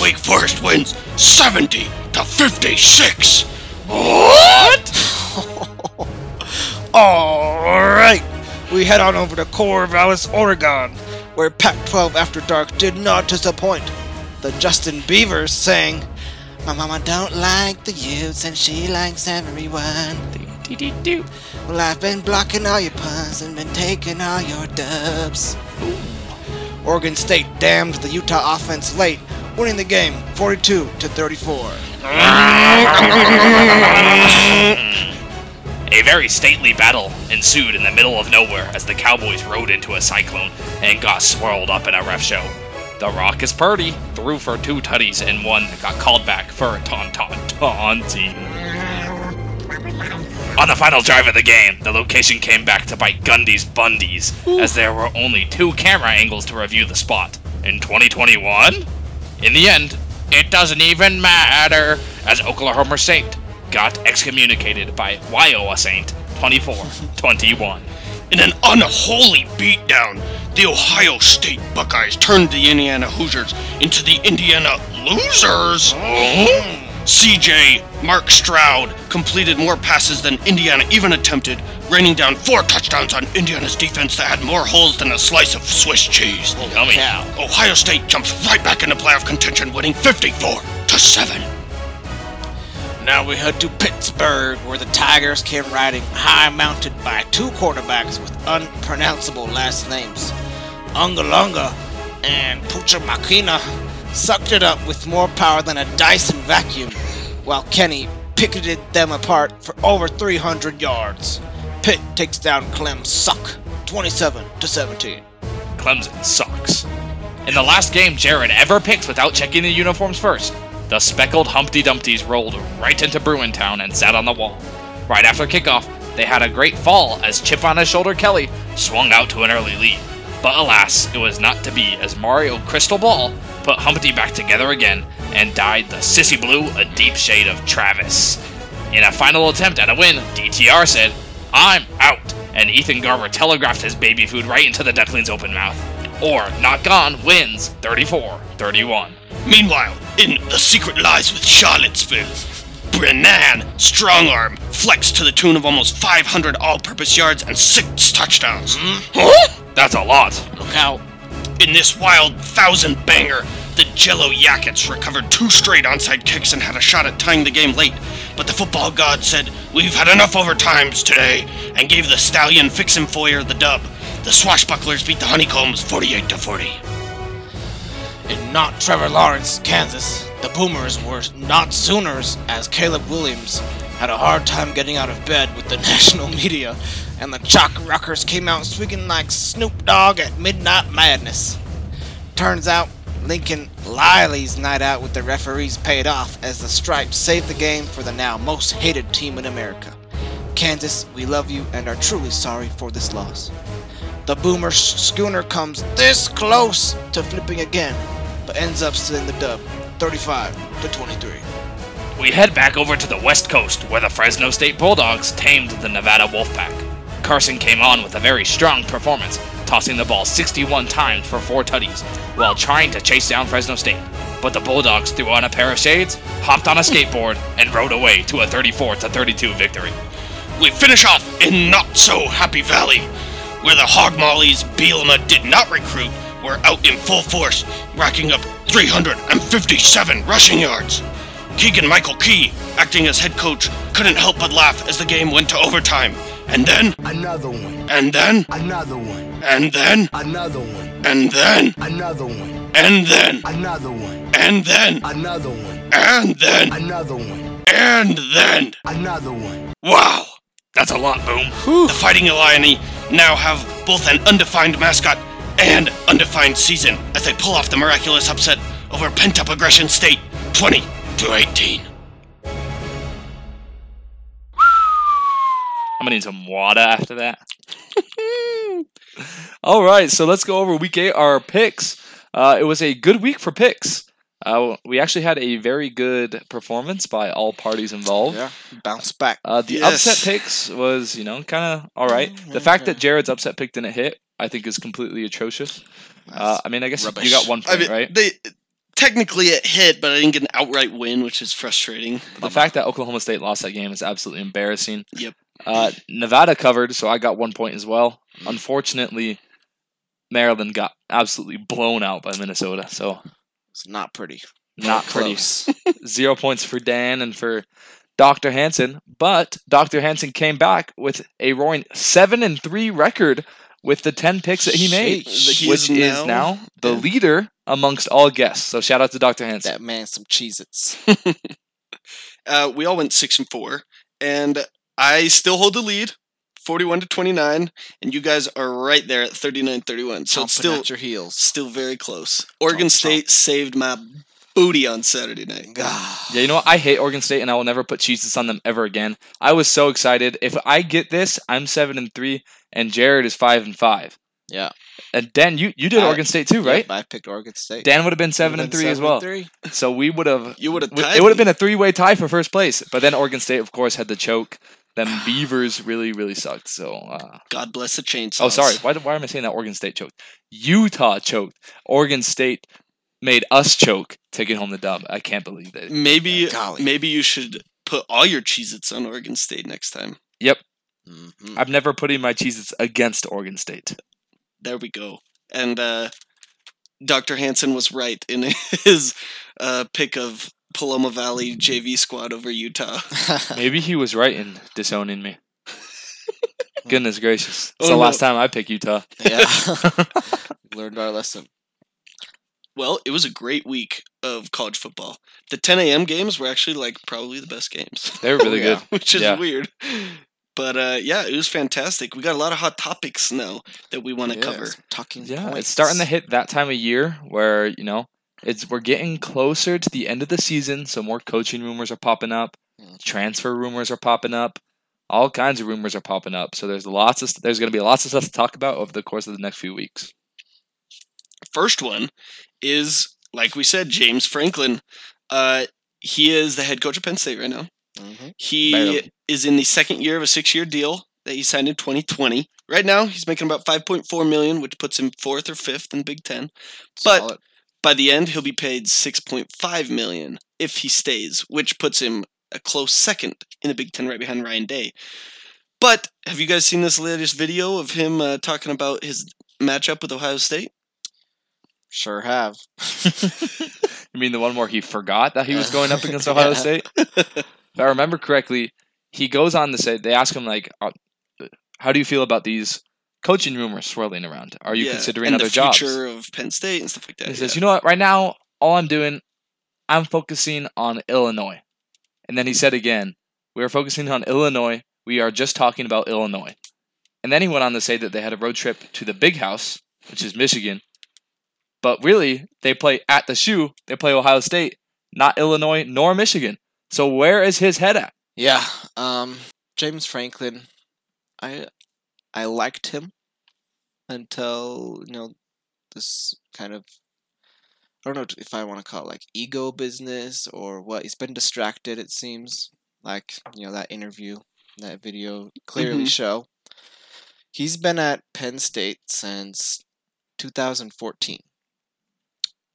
Wake Forest wins 70 to 56. What? (laughs) Alright, we head on over to Corvallis, Oregon, where Pac 12 After Dark did not disappoint. The Justin Beavers sang, My mama don't like the youths and she likes everyone. Well, I've been blocking all your puns and been taking all your dubs. Oregon State damned the Utah offense late, winning the game 42 to 34. A very stately battle ensued in the middle of nowhere as the Cowboys rode into a cyclone and got swirled up in a ref show. The raucous Purdy threw for two tutties and one got called back for a taunt taunt taunting. On the final drive of the game, the location came back to bite Gundy's Bundies, as there were only two camera angles to review the spot. In 2021? In the end, it doesn't even matter, as Oklahoma Saint got excommunicated by Iowa Saint 24-21. In an unholy beatdown, the Ohio State Buckeyes turned the Indiana Hoosiers into the Indiana Losers. Oh. CJ Mark Stroud completed more passes than Indiana even attempted, raining down four touchdowns on Indiana's defense that had more holes than a slice of Swiss cheese. Yummy. Ohio State jumps right back into playoff contention, winning 54 to 7. Now we head to Pittsburgh, where the Tigers came riding high mounted by two quarterbacks with unpronounceable last names. Ungalunga and Pucha Makina sucked it up with more power than a Dyson vacuum, while Kenny picketed them apart for over 300 yards. Pitt takes down Clem Suck, 27 to 17. Clemson sucks. In the last game Jared ever picked without checking the uniforms first, the speckled Humpty Dumpties rolled right into Bruintown and sat on the wall. Right after kickoff, they had a great fall as chip on his shoulder Kelly swung out to an early lead. But alas, it was not to be as Mario Crystal Ball put Humpty back together again and dyed the sissy blue a deep shade of Travis. In a final attempt at a win, DTR said, I'm out, and Ethan Garber telegraphed his baby food right into the duckling's open mouth. Or, Not Gone wins 34 31. Meanwhile, in The Secret Lies with Charlottesville, Brennan, strong arm, flexed to the tune of almost 500 all purpose yards and six touchdowns. Hmm? Huh? That's a lot. Look out. In this wild thousand banger, the Jello Yakets recovered two straight onside kicks and had a shot at tying the game late. But the football god said, We've had enough overtimes today, and gave the stallion Fixin' Foyer the dub. The swashbucklers beat the Honeycombs 48 to 40. Not Trevor Lawrence, Kansas, The Boomers were not Sooners, as Caleb Williams had a hard time getting out of bed with the (laughs) national media, and the Chalk Rockers came out swinging like Snoop Dogg at Midnight Madness. Turns out, Lincoln Liley's night out with the referees paid off as the Stripes saved the game for the now most hated team in America. Kansas, we love you and are truly sorry for this loss. The Boomer schooner comes this close to flipping again, but ends up stealing the dub, 35 to 23. We head back over to the West Coast, where the Fresno State Bulldogs tamed the Nevada Wolfpack. Carson came on with a very strong performance, tossing the ball 61 times for four tutties, while trying to chase down Fresno State. But the Bulldogs threw on a pair of shades, hopped on a skateboard, and rode away to a 34 to 32 victory. We finish off in Not So Happy Valley, where the Hog Mollies Bielema did not recruit were out in full force, racking up 357 rushing yards. Keegan Michael Key, acting as head coach, couldn't help but laugh as the game went to overtime. And then, Another one. and then, Another one. and then, Another one. and then, Another one. and then, Another one. and then, Another one. and then, Another one. and then. Another one. Wow! That's a lot, Boom. The Fighting Illini now have both an undefined mascot and undefined season as they pull off the miraculous upset over Pent Up Aggression State 20 to 18. I'm gonna need some water after that. (laughs) All right, so let's go over week eight, our picks. Uh, it was a good week for picks. Uh, we actually had a very good performance by all parties involved. Yeah, bounce back. Uh, the Yes. upset picks was, you know, kind of all right. The fact that Jared's upset pick didn't hit, I think, is completely atrocious. Uh, I mean, I guess rubbish. you got one I point, mean, right? they technically it hit, but I didn't get an outright win, which is frustrating. The fact that Oklahoma State lost that game is absolutely embarrassing. Yep. Uh, Nevada covered, so I got one point as well. Unfortunately, Maryland got absolutely blown out by Minnesota, so It's not pretty. not pretty. (laughs) Zero points for Dan and for Dr. Hansen, but Dr. Hansen came back with a roaring seven and three record with the ten picks that he made, Sheesh. He which is is now- now the yeah. leader amongst all guests. So shout out to Dr. Hansen. that man some Cheez-Its. (laughs) Uh, we all went six and four, and I still hold the lead, forty-one to twenty-nine, and you guys are right there at 39-31. So it's still at your heels. still very close. Oregon Chomp, chomp. State saved my booty on Saturday night. Ah, Yeah, you know what? I hate Oregon State, and I will never put Cheez-Its on them ever again. I was so excited. If I get this, I'm seven and three, and Jared is five and five. Yeah. And Dan, you you did I- Oregon State too, right? Yep, I picked Oregon State. Dan would have been seven and been three as well. three. (laughs) So we would have. You would have tied. It would have been a three-way tie for first place, but then Oregon State, of course, had the choke. Them (sighs) Beavers really, really sucked. So, uh, God bless the chainsaws. oh, sorry. Why, why am I saying that Oregon State choked? Utah choked. Oregon State made us choke, taking home the dub. I can't believe it. Maybe Golly. maybe you should put all your Cheez-Its on Oregon State next time. Yep, Mhm. I'm never putting my cheeses against Oregon State. There we go. And uh, Dr. Hansen was right in (laughs) his uh, pick of Paloma Valley JV squad over Utah. (laughs) Maybe he was right in disowning me. (laughs) Goodness gracious. It's Oh, the no. last time I pick Utah. yeah. Learned our lesson. Well, it was a great week of college football. The 10 a.m. games were actually like probably the best games, They were really (laughs) yeah. good. which is Yeah. weird. But uh, yeah, it was fantastic. We got a lot of hot topics now that we want to Yeah, cover. Talking Yeah, points. it's starting to hit that time of year where, you know, it's we're getting closer to the end of the season, so more coaching rumors are popping up, Mm. transfer rumors are popping up, all kinds of rumors are popping up. So there's lots of there's going to be lots of stuff to talk about over the course of the next few weeks. First one is, like we said, James Franklin. Uh, he is the head coach of Penn State right now. Mhm. He Barely. is in the second year of a six-year deal that he signed in 2020. Right now, he's making about 5.4 million, which puts him fourth or fifth in Big Ten. But by the end, he'll be paid 6.5 million if he stays, which puts him a close second in the Big Ten, right behind Ryan Day. But have you guys seen this latest video of him uh, talking about his matchup with Ohio State? Sure have. (laughs) You mean the one where he forgot that he was going up against Ohio Yeah. State? If I remember correctly, he goes on to say they ask him like, uh, "How do you feel about these coaching rumors swirling around? Are you Yeah, considering and other the jobs?" future of Penn State and stuff like that. He says, "You know what? Right now, all I'm doing, I'm focusing on Illinois. And then he said again, we are focusing on Illinois. We are just talking about Illinois. And then he went on to say that they had a road trip to the big house, which is Michigan. But really, they play at the shoe. They play Ohio State, not Illinois nor Michigan. So where is his head at? Yeah, um, James Franklin, I I liked him until you know this kind of I don't know if I want to call it like ego business or what. He's been distracted. It seems like you know that interview, that video clearly Mhm. show. He's been at Penn State since 2014.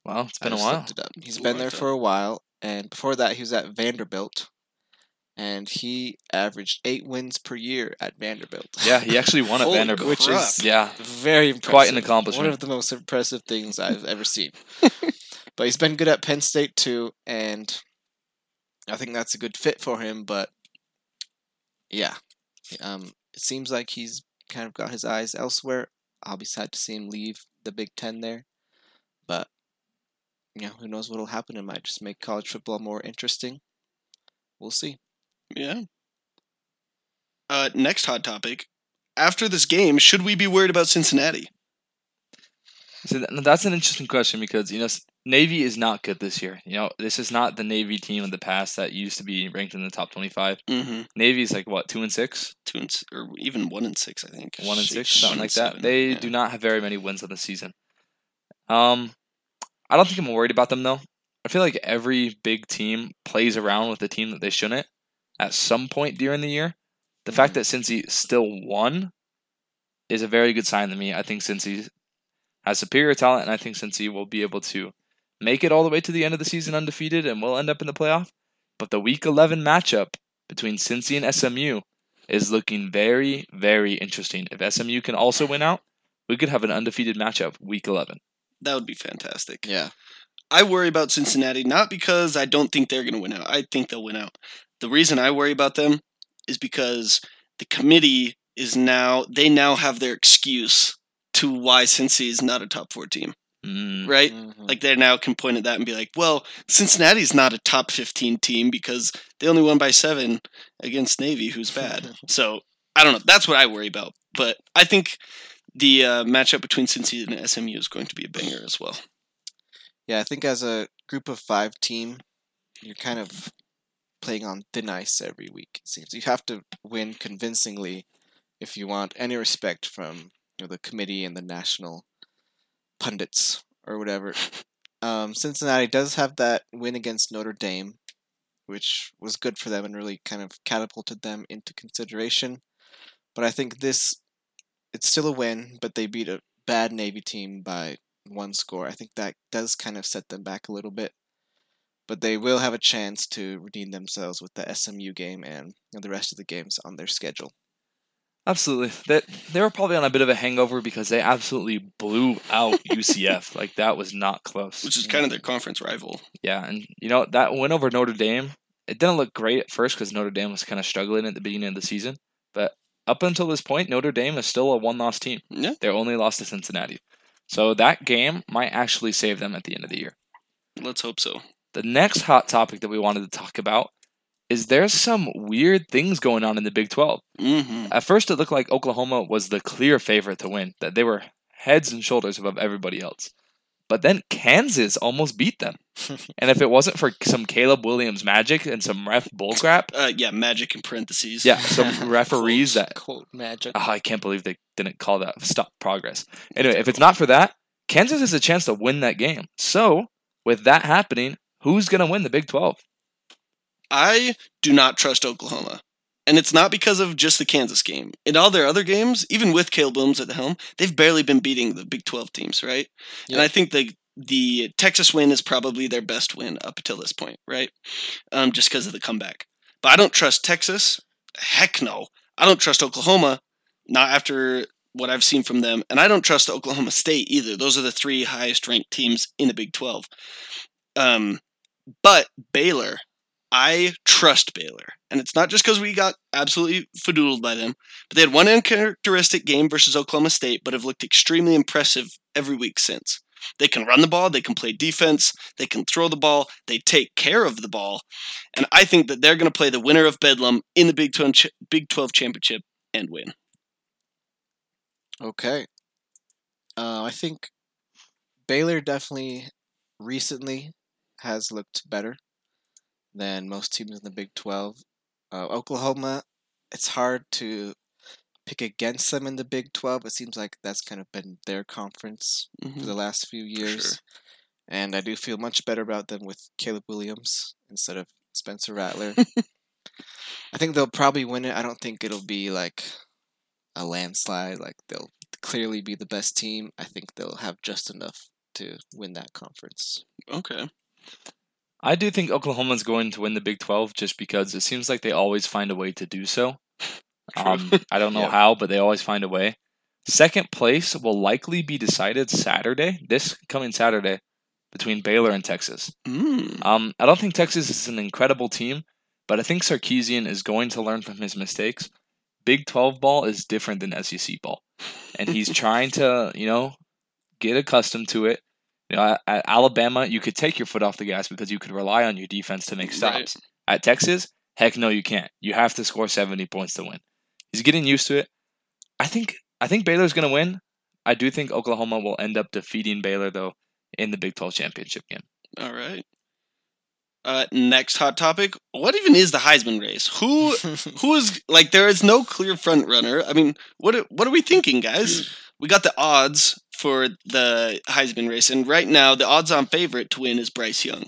Well, it's been a while. it. He's a been there for a while, and before that, he was at Vanderbilt, and he averaged eight wins per year at Vanderbilt. Yeah, he actually won at (laughs) Vanderbilt. which is Yeah, very impressive. Quite an accomplishment. One of the most impressive things I've ever seen. (laughs) but he's been good at Penn State too, and I think that's a good fit for him. But yeah, um, it seems like he's kind of got his eyes elsewhere. I'll be sad to see him leave the Big Ten there, but you know, who knows what'll happen? It might just make college football more interesting. We'll see. Yeah. Uh, next hot topic. After this game, should we be worried about Cincinnati? so that's an interesting question because you know Navy is not good this year. You know, this is not the Navy team of the past that used to be ranked in the top twenty-five. Mm-hmm. Navy is like what two and six, Two and s- or even one and six, I think. one and six, Sheesh. something One like and that. seven, They yeah. do not have very many wins on the season. Um, I don't think I'm worried about them though. I feel like every big team plays around with the team that they shouldn't at some point during the year. The fact mm-hmm. that Cincy still won is a very good sign to me. I think Cincy has superior talent, and I think Cincy will be able to make it all the way to the end of the season undefeated and will end up in the playoff. But the Week 11 matchup between Cincy and SMU is looking very, very interesting. If SMU can also win out, we could have an undefeated matchup Week 11. That would be fantastic. Yeah. I worry about Cincinnati not because I don't think they're going to win out. I think they'll win out. The reason I worry about them is because the committee is now they now have their excuse to why Cincy is not a top 4 team, Mm, right? Like they now can point at that and be like, "Well, Cincinnati's not a top 15 team because they only won by 7 against Navy, who's bad." (laughs) so, I don't know. That's what I worry about. But I think the uh, matchup between Cincy and SMU is going to be a banger as well. Yeah, I think as a group of five team, you're kind of playing on thin ice every week. It seems you have to win convincingly if you want any respect from you know, the committee and the national pundits or whatever. (laughs) Um, Cincinnati does have that win against Notre Dame, which was good for them and really kind of catapulted them into consideration. But I think this, it's still a win, but they beat a bad Navy team by one score. I think that does kind of set them back a little bit. But they will have a chance to redeem themselves with the SMU game and you know, the rest of the games on their schedule. Absolutely. That they were probably on a bit of a hangover because they absolutely blew out (laughs) UCF. Like that was not close. which is kind of their conference rival. Yeah, and you know that win over Notre Dame, it didn't look great at first because Notre Dame was kind of struggling at the beginning of the season. But up until this point, Notre Dame is still a one-loss team. Yeah. They only lost to Cincinnati, so that game might actually save them at the end of the year. Let's hope so. The next hot topic that we wanted to talk about is there's some weird things going on in the Big 12. hmm At first, it looked like Oklahoma was the clear favorite to win, that they were heads and shoulders above everybody else. But then Kansas almost beat them. (laughs) and if it wasn't for some Caleb Williams magic and some ref bullcrap, Uh, yeah, magic in parentheses. yeah, some (laughs) referees that Quote magic. oh, I can't believe they didn't call that stop progress. Anyway, if it's not for that, Kansas has a chance to win that game. So, with that happening, who's going to win the Big 12? I do not trust Oklahoma. And it's not because of just the Kansas game. In all their other games, even with Caleb Williams at the helm, they've barely been beating the Big 12 teams, right? And I think the the Texas win is probably their best win up until this point, right? Um, just because of the comeback. But I don't trust Texas. Heck no. I don't trust Oklahoma, not after what I've seen from them. And I don't trust Oklahoma State either. Those are the three highest ranked teams in the Big 12. Um, but Baylor, I trust Baylor. And it's not just because we got absolutely fadoodled by them, but they had one uncharacteristic game versus Oklahoma State, but have looked extremely impressive every week since. They can run the ball, they can play defense, they can throw the ball, they take care of the ball. And I think that they're going to play the winner of Bedlam in the Big 12, ch- Big 12 championship and win. Okay. Uh, I think Baylor definitely recently has looked better than most teams in the Big 12. Uh, Oklahoma, it's hard to pick against them in the Big 12. It seems like that's kind of been their conference for Mhm. the last few years. Sure. And I do feel much better about them with Caleb Williams instead of Spencer Rattler. (laughs) I think they'll probably win it. I don't think it'll be like a landslide. Like they'll clearly be the best team. I think they'll have just enough to win that conference. Okay. I do think Oklahoma's going to win the Big 12 just because it seems like they always find a way to do so. Um, I don't know (laughs) Yeah. how, but they always find a way. Second place will likely be decided Saturday, this coming Saturday, between Baylor and Texas. Mm. Um, I don't think Texas is an incredible team, but I think Sarkisian is going to learn from his mistakes. Big 12 ball is different than SEC ball, and he's trying to, you know, get accustomed to it. You know, at, Alabama, you could take your foot off the gas because you could rely on your defense to make Right. stops. At Texas, heck no, you can't. You have to score 70 points to win. He's getting used to it. I think I think Baylor's going to win. I do think Oklahoma will end up defeating Baylor though in the Big 12 championship game. All right. Uh, next hot topic. What even is the Heisman race? Who (laughs) who is like there is no clear front runner. I mean, what what are we thinking, guys? We got the odds for the Heisman race, and right now the odds-on favorite to win is Bryce Young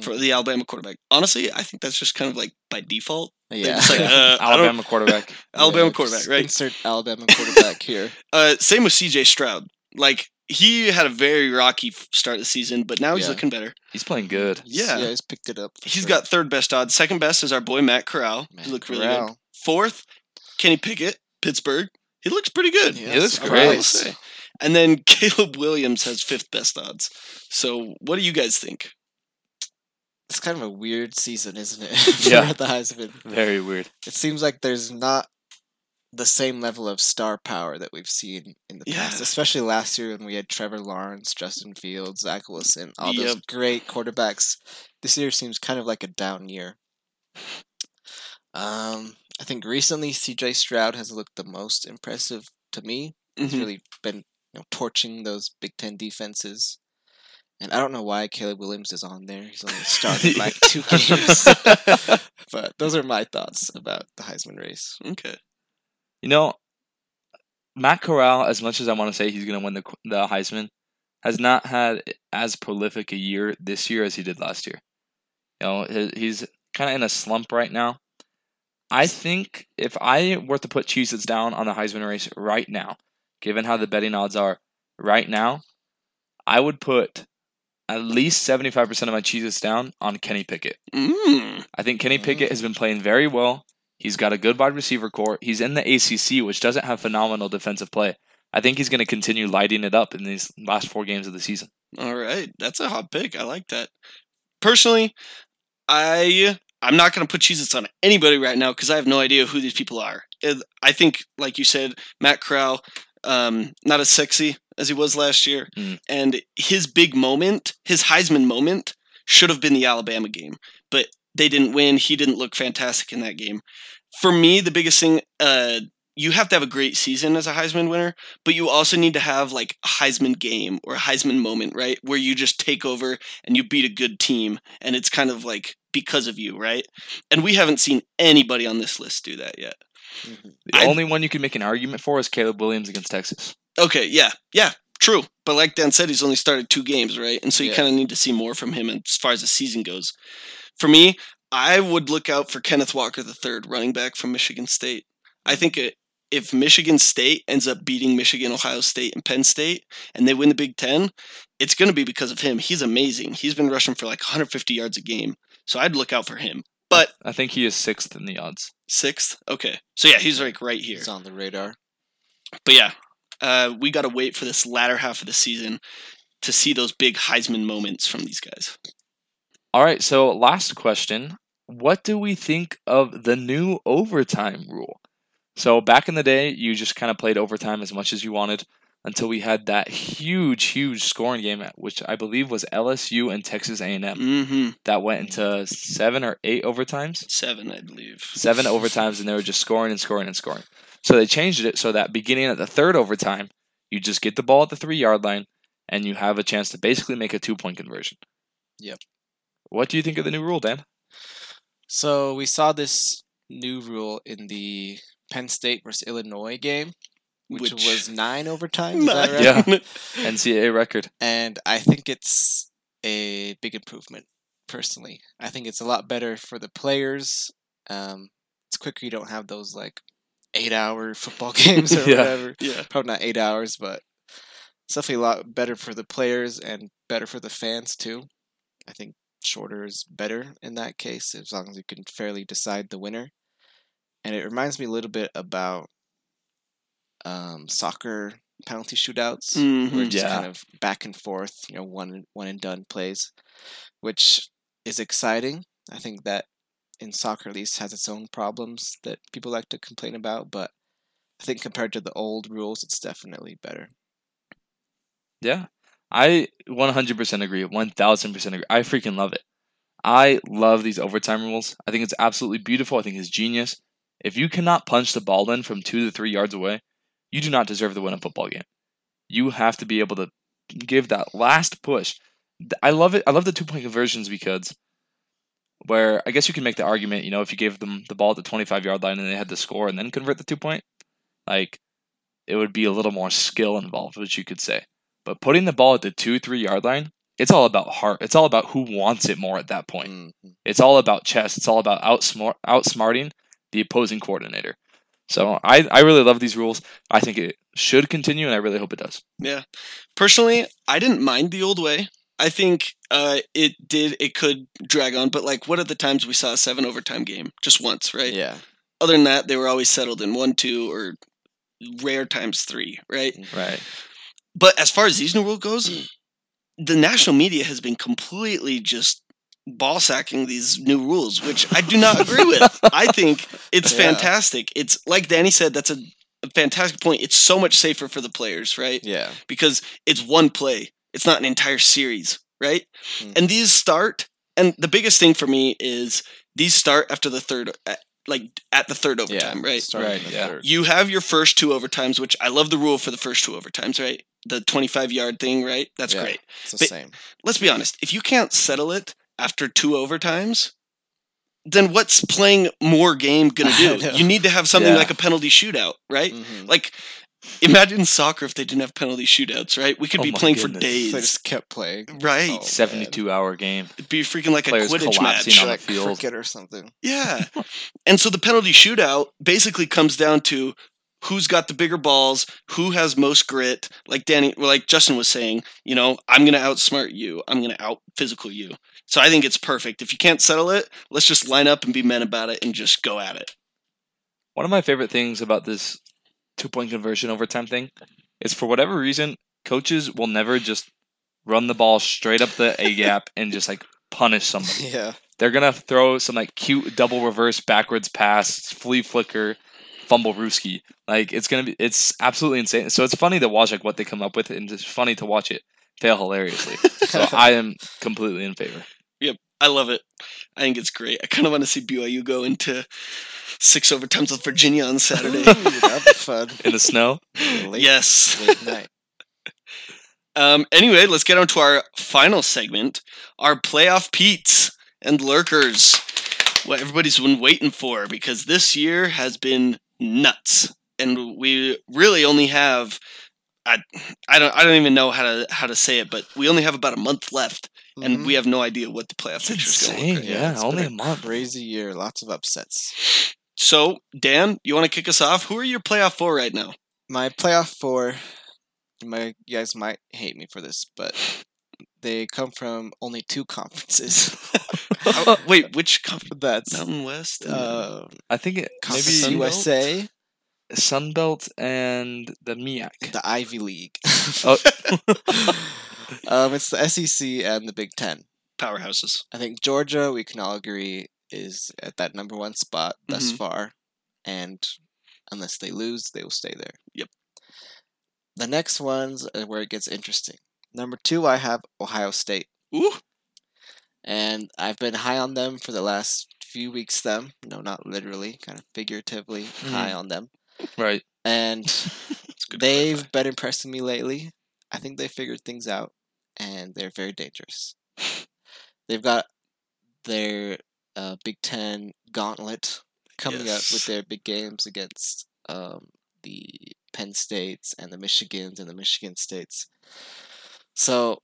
for the Alabama quarterback. Honestly, I think that's just kind of like by default. Yeah. like, uh, (laughs) Alabama quarterback. (laughs) Alabama Yeah, quarterback, right? Insert Alabama quarterback (laughs) here. Uh, same with C.J. Stroud. Like he had a very rocky start of the season, but now he's Yeah. looking better. He's playing good. Yeah. yeah, he's picked it up. He's sure. got third best odds. Second best is our boy Matt Corral. Matt he looked really good. Corral. Fourth, Kenny Pickett, Pittsburgh. He looks pretty good. Yeah, He looks great. I will nice. say. And then (laughs) Caleb Williams has fifth best odds. So what do you guys think? It's kind of a weird season, isn't it? (laughs) Yeah. the Heisman. Very weird. It seems like there's not the same level of star power that we've seen in the past, especially last year when we had Trevor Lawrence, Justin Fields, Zach Wilson, all those great quarterbacks. This year seems kind of like a down year. Um, I think recently CJ Stroud has looked the most impressive to me. He's Mhm. really been you know, torching those Big Ten defenses. And I don't know why Caleb Williams is on there. He's only started (laughs) like two games. (laughs) but those are my thoughts about the Heisman race. okay. You know, Matt Corral, as much as I want to say he's going to win the the Heisman, has not had as prolific a year this year as he did last year. You know, he's kind of in a slump right now. I think if I were to put Cheez-Its down on the Heisman race right now, given how the betting odds are right now, I would put at least 75% of my Cheez-Its down on Kenny Pickett. Mm. I think Kenny Pickett has been playing very well. He's got a good wide receiver core. He's in the ACC, which doesn't have phenomenal defensive play. I think he's going to continue lighting it up in these last four games of the season. All right. That's a hot pick. I like that. Personally, I I'm not going to put Cheez-Its on anybody right now because I have no idea who these people are. I think, like you said, Matt Corral, um, not as sexy as he was last year. Mm. And his big moment, his Heisman moment, should have been the Alabama game. But they didn't win. He didn't look fantastic in that game. For me, the biggest thing, uh, you have to have a great season as a Heisman winner, but you also need to have like a Heisman game or a Heisman moment, right? Where you just take over and you beat a good team and it's kind of like because of you, right? And we haven't seen anybody on this list do that yet. The I- only one you can make an argument for is Caleb Williams against Texas. Okay, yeah, yeah, true. But like Dan said, he's only started two games, right? And so you Yeah. kind of need to see more from him as far as the season goes. For me, I would look out for Kenneth Walker the third, running back from Michigan State. I think it, if Michigan State ends up beating Michigan, Ohio State, and Penn State, and they win the Big Ten, it's going to be because of him. He's amazing. He's been rushing for like 150 yards a game, so I'd look out for him. But I think he is sixth in the odds. sixth, okay, so yeah, he's like right here. He's on the radar. But yeah, uh, we got to wait for this latter half of the season to see those big Heisman moments from these guys. All right, so last question. What do we think of the new overtime rule? So back in the day, you just kind of played overtime as much as you wanted. Until we had that huge, huge scoring game, which I believe was LSU and Texas A&M. Mm-hmm. That went into seven or eight overtimes. Seven, I believe. Seven overtimes, and they were just scoring and scoring and scoring. So they changed it so that beginning at the third overtime, you just get the ball at the three yard line, and you have a chance to basically make a two point conversion. Yep. What do you think of the new rule, Dan? So we saw this new rule in the Penn State versus Illinois game, which, Which- was nine overtime. Is that right? Yeah. (laughs) NCAA record. and I think it's a big improvement. Personally, I think it's a lot better for the players. Um, it's quicker. You don't have those like eight-hour (laughs) football games or (laughs) Yeah. whatever. Yeah. Probably not eight hours, but it's definitely a lot better for the players and better for the fans too. I think shorter is better in that case, as long as you can fairly decide the winner. And it reminds me a little bit about um, soccer penalty shootouts, where Mhm. it's just Yeah. kind of back and forth, you know, one one and done plays, which is exciting. I think that in soccer at least has its own problems that people like to complain about, but I think compared to the old rules, it's definitely better. Yeah. I 100% agree. 1000% agree. I freaking love it. I love these overtime rules. I think it's absolutely beautiful. I think it's genius. If you cannot punch the ball in from two to three yards away, you do not deserve to win a football game. You have to be able to give that last push. I love it. I love the two point conversions because where I guess you can make the argument, you know, if you gave them the ball at the 25 yard line and they had to score and then convert the two point, like it would be a little more skill involved, which you could say. But putting the ball at the two, three yard line, it's all about heart. It's all about who wants it more at that point. Mhm. It's all about chess. It's all about outsmart, outsmarting the opposing coordinator. So I, I really love these rules. I think it should continue, and I really hope it does. Yeah. Personally, I didn't mind the old way. I think uh, it did. It could drag on, but like, what are the times we saw a seven overtime game? Just once, right? Yeah, Other than that, they were always settled in one, two, or rare times three, right? Right. But as far as these new rule goes, the national media has been completely just ball sacking these new rules, which I do not agree with. (laughs) I think it's Yeah. fantastic. It's like Danny said, that's a, a fantastic point. It's so much safer for the players, right? yeah, Because it's one play. It's not an entire series, right? Mm. And these start, and the biggest thing for me is these start after the third, like at the third yeah. overtime, right? Right, yeah. third. You have your first two overtimes, which I love the rule for the first two overtimes, right? The 25 yard thing, right? That's Yeah. great. It's the But- same. Let's be honest. If you can't settle it after two overtimes, then what's playing more game gonna (laughs) do? You need to have something Yeah. like a penalty shootout, right? Mhm. Like, imagine soccer if they didn't have penalty shootouts, right? We could Oh be my playing for days, They just kept playing. right? Oh, man. 72 hour game. It'd be freaking like a Quidditch collapsing match. on the like field. cricket or something. Yeah. (laughs) and so the penalty shootout basically comes down to who's got the bigger balls, who has most grit. Like Danny, well, like Justin was saying, you know, I'm going to outsmart you. I'm going to out physical you. So I think it's perfect. If you can't settle it, let's just line up and be men about it and just go at it. One of my favorite things about this two point conversion overtime thing is for whatever reason, coaches will never just run the ball straight up the A gap and just like punish somebody. (laughs) Yeah, They're gonna throw some like cute double reverse backwards pass, flea flicker, fumble rooski. Like it's gonna be it's absolutely insane. So it's funny to watch like what they come up with and it's funny to watch it fail hilariously. (laughs) So I am completely in favor. Yep, I love it. I think it's great. I kind of want to see BYU go into six overtimes with Virginia on Saturday. Ooh, that'd be fun. (laughs) In the snow. Late, yes. late night. (laughs) Um, anyway, let's get on to our final segment, our playoff Pete's and lurkers. What everybody's been waiting for because this year has been nuts, and we really only have. I, I don't I don't even know how to how to say it, but we only have about a month left, and Mhm. we have no idea what the playoff picture is going to look insane. like. Yeah, it's only a month. Crazy year, lots of upsets. So, Dan, you want to kick us off? Who are your playoff for right now? My playoff four. My you guys might hate me for this, but they come from only two (laughs) conferences. Oh, (laughs) wait, which conference? That's Mountain West. and- uh, I think it maybe? USA, Sunbelt and the MIAC. the Ivy League. (laughs) Oh. (laughs) um, it's the SEC and the Big Ten. powerhouses. I think Georgia, we can all agree, is at that number one spot thus Mhm. far, and unless they lose, they will stay there. Yep. the next ones are where it gets interesting. Number two, I have Ohio State, Ooh, and I've been high on them for the last few weeks. Them, no, not literally, kind of figuratively high on them, Right. and (laughs) it's good. to they've clarify. been impressing me lately. I think they figured things out, and they're very dangerous. They've got their uh, Big Ten gauntlet coming up with their big games against um, the Penn States and the Michigans and the Michigan States. So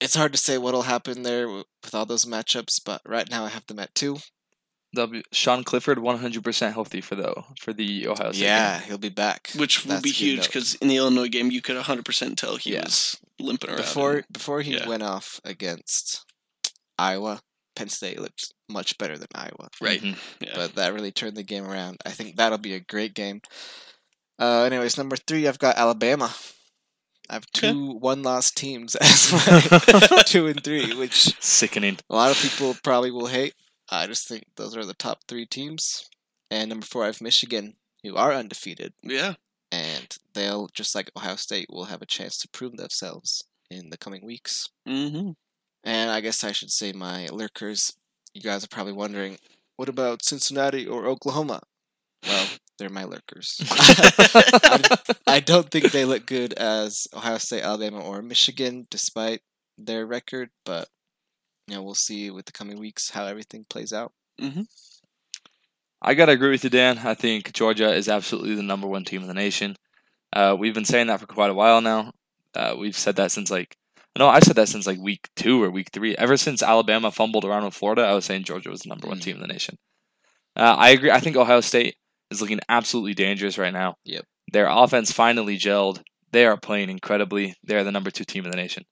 it's hard to say what'll happen there with all those matchups, but right now I have them at two. W. Sean Clifford, one hundred percent healthy for the for the Ohio State. Yeah, game. he'll be back. which will be huge because in the Illinois game, you could 100% tell he Yeah. was limping around. before and- before he yeah. went off against Iowa, Penn State looked much better than Iowa. right. Mhm. Yeah. But that really turned the game around. I think that'll be a great game. Uh, anyways, number three, I've got Alabama. I have two one-loss teams (laughs) as my (laughs) two and three, which Sickening. a lot of people probably will hate. I just think those are the top three teams. And number four, I have Michigan, who are undefeated, yeah. and they'll just like Ohio State will have a chance to prove themselves in the coming weeks. Mm-hmm. And I guess I should say my lurkers. You guys are probably wondering, what about Cincinnati or Oklahoma? Well, they're my lurkers. I, (laughs) I don't think they look good as Ohio State, Alabama, or Michigan, despite their record. But you know, we'll see with the coming weeks how everything plays out. I gotta agree with you, Dan. I think Georgia is absolutely the number one team in the nation. Uh, we've been saying that for quite a while now. Uh, we've said that since like no, I said that since like week two or week three. Ever since Alabama fumbled around with Florida, I was saying Georgia was the number one Mm. team in the nation. Uh, I agree. I think Ohio State is looking absolutely dangerous right now. Yep. Their offense finally gelled. They are playing incredibly. They are the number two team in the nation.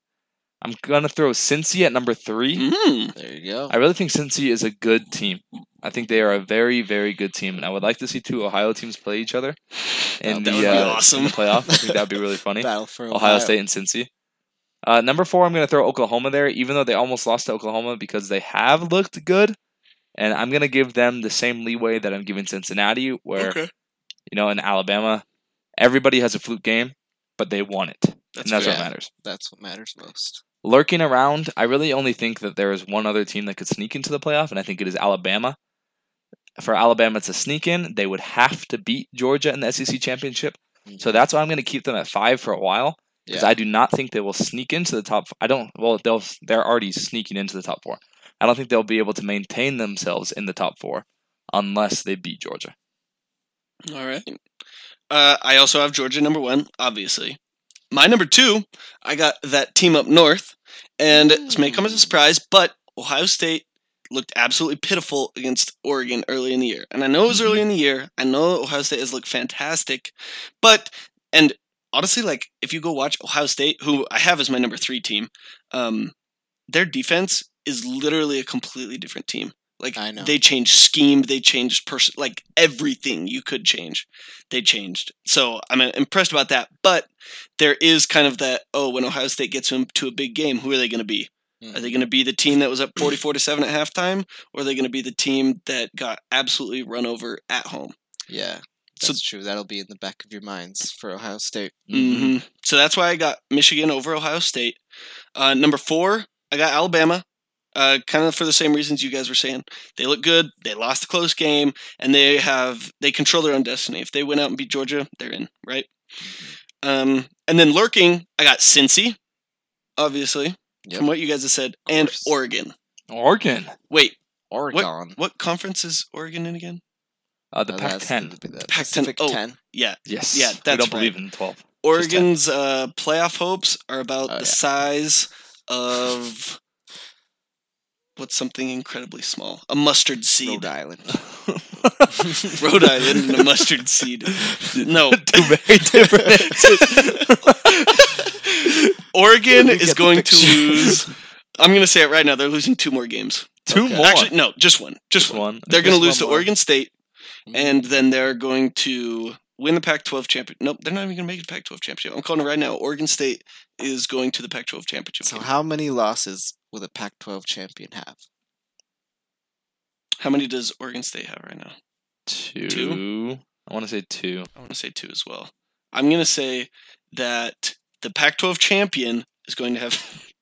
I'm gonna throw Cincy at number three. Mm. There you go. I really think Cincy is a good team. I think they are a very, very good team, and I would like to see two Ohio teams play each other in That the, would be uh, awesome. the playoff. I think that'd be really (laughs) funny. Battle for Ohio State and Cincy. Uh, number four, I'm going to throw Oklahoma there, even though they almost lost to Oklahoma because they have looked good, and I'm going to give them the same leeway that I'm giving Cincinnati, where Okay. you know in Alabama, everybody has a fluke game, but they won it, That's and that's what matters. That's what matters most. lurking around. I really only think that there is one other team that could sneak into the playoff, and I think it is Alabama. For Alabama to sneak in, they would have to beat Georgia in the SEC championship. So that's why I'm going to keep them at five for a while because Yeah. I do not think they will sneak into the top. I don't. Well, they'll. They're already sneaking into the top four. I don't think they'll be able to maintain themselves in the top four unless they beat Georgia. All right. Uh, I also have Georgia number one, obviously. My number two, I got that team up north, and this may come as a surprise, but Ohio State looked absolutely pitiful against Oregon early in the year. And I know it was early in the year. I know Ohio State has looked fantastic, but and honestly, like if you go watch Ohio State, who I have as my number three team, um, their defense is literally a completely different team. Like I know. they changed scheme, they changed person, like everything you could change, they changed. So I'm uh, impressed about that. But there is kind of that. Oh, when Ohio State gets into a big game, who are they going to be? Are they going to be the team that was up 44 to seven at halftime, or are they going to be the team that got absolutely run over at home? Yeah, So- that's true. That'll be in the back of your minds for Ohio State. hmm So that's why I got Michigan over Ohio State. Uh, number four, I got Alabama. Uh, kind of for the same reasons you guys were saying. They look good. They lost a close game, and they have they control their own destiny. If they win out and beat Georgia, they're in, right? Um, and then lurking, I got Cincy, obviously Yep. from what you guys have said, and. Oregon. Oregon, Wait, Oregon. what conference is Oregon in again? uh, the that's Pac-10. The, the Pac-10 Pacific oh. 10. Yeah, yes, Yeah, we that's don't believe right. in twelve. Oregon's uh, playoff hopes are about Oh, the yeah. size of what's something incredibly small? A mustard seed. Rhode Island. (laughs) Rhode Island and a mustard seed. No. (laughs) Two very different. (laughs) Oregon is going to lose. I'm going to say it right now. They're losing two more games. Two Okay. more. Actually, no, just one. Just, Just one. one. They're going to lose to more. Oregon State, and Mm. then they're going to win the Pac-12 championship. Nope, they're not even going to make it Pac-12 championship. I'm calling it right now. Oregon State is going to the Pac-12 championship. So game. how many losses will the Pac-12 champion have? How many does Oregon State have right now? two. Two? I want to say two. I want to say two as well. I'm going to say that the Pac-12 champion is going to have. (laughs)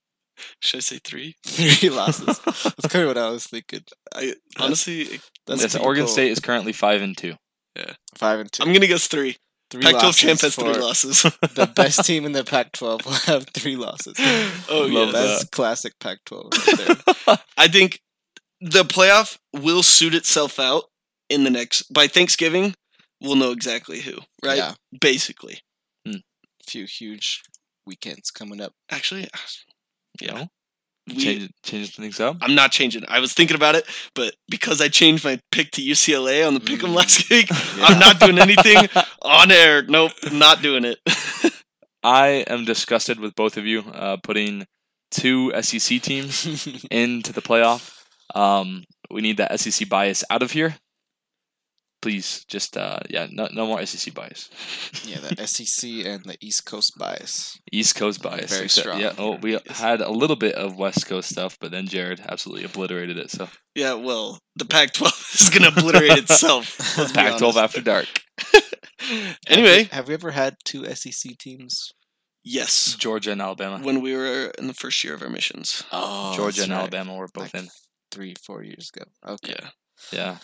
Should I say three? (laughs) Three losses. That's kind of what I was thinking. I honestly, That's yes, pretty Oregon cool. State is currently five and two. Yeah, five and 2 I'm gonna guess three. Three Pac-12 champ has three losses. The (laughs) best team in the Pac-12 will have three losses. oh Love yeah, That's classic Pac-12. Right (laughs) there. I think the playoff will suit itself out in the next by Thanksgiving. We'll know exactly who, right? Yeah, Basically, A few huge weekends coming up. actually, yeah. We- Change change things up. I'm not changing. I was thinking about it, but because I changed my pick to UCLA on the pick'em Mm. last (laughs) week, I'm not doing anything (laughs) on air. Nope, not doing it. (laughs) I am disgusted with both of you uh, putting two SEC teams into the playoff. Um, we need that SEC bias out of here. Please, just uh, yeah, no, no more SEC bias. (laughs) yeah, the SEC and the East Coast bias. East Coast bias. Very except- strong. Yeah. Oh, we had a little bit of West Coast stuff, but then Jared absolutely obliterated it. So yeah, well, the Pac-12 (laughs) is gonna obliterate itself. (laughs) let's Pac-12 after dark. anyway, have we, have we ever had two SEC teams? yes, Georgia and Alabama. when we were in the first year of our missions. Oh, Georgia and right. Alabama were both Like- in. Three, four years ago. Okay. Yeah. Yeah.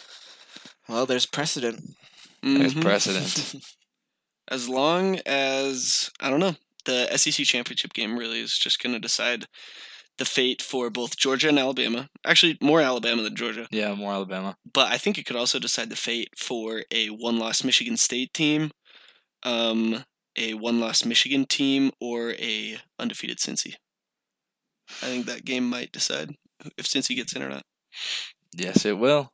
Well, there's precedent. There's Mhm. precedent. (laughs) as long as I don't know, the SEC championship game really is just going to decide the fate for both Georgia and Alabama. Actually, more Alabama than Georgia, Yeah, more Alabama. but I think it could also decide the fate for a one-loss Michigan State team, um, a one-loss Michigan team, or a undefeated Cincy. I think that game might decide if Cincy gets in or not. Yes, it will.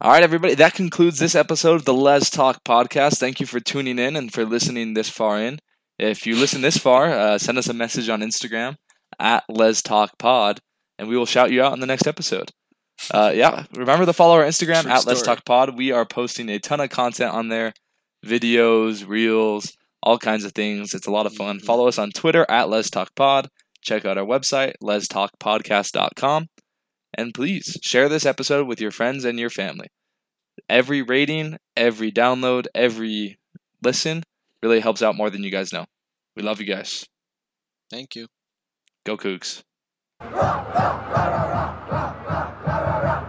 All right, everybody. That concludes this episode of the Let's Talk podcast. Thank you for tuning in and for listening this far in. If you listen this far, uh, send us a message on Instagram at Let's Talk Pod, and we will shout you out in the next episode. Uh, yeah, remember to follow our Instagram True at Let's. Talk Pod. We are posting a ton of content on there, videos, reels, all kinds of things. It's a lot of fun. Mhm. Follow us on Twitter at Let's Talk Pod. Check out our website, lestalkpodcast.com. And please share this episode with your friends and your family. Every rating, every download, every listen really helps out more than you guys know. We love you guys. Thank you. Go Cougs. (laughs)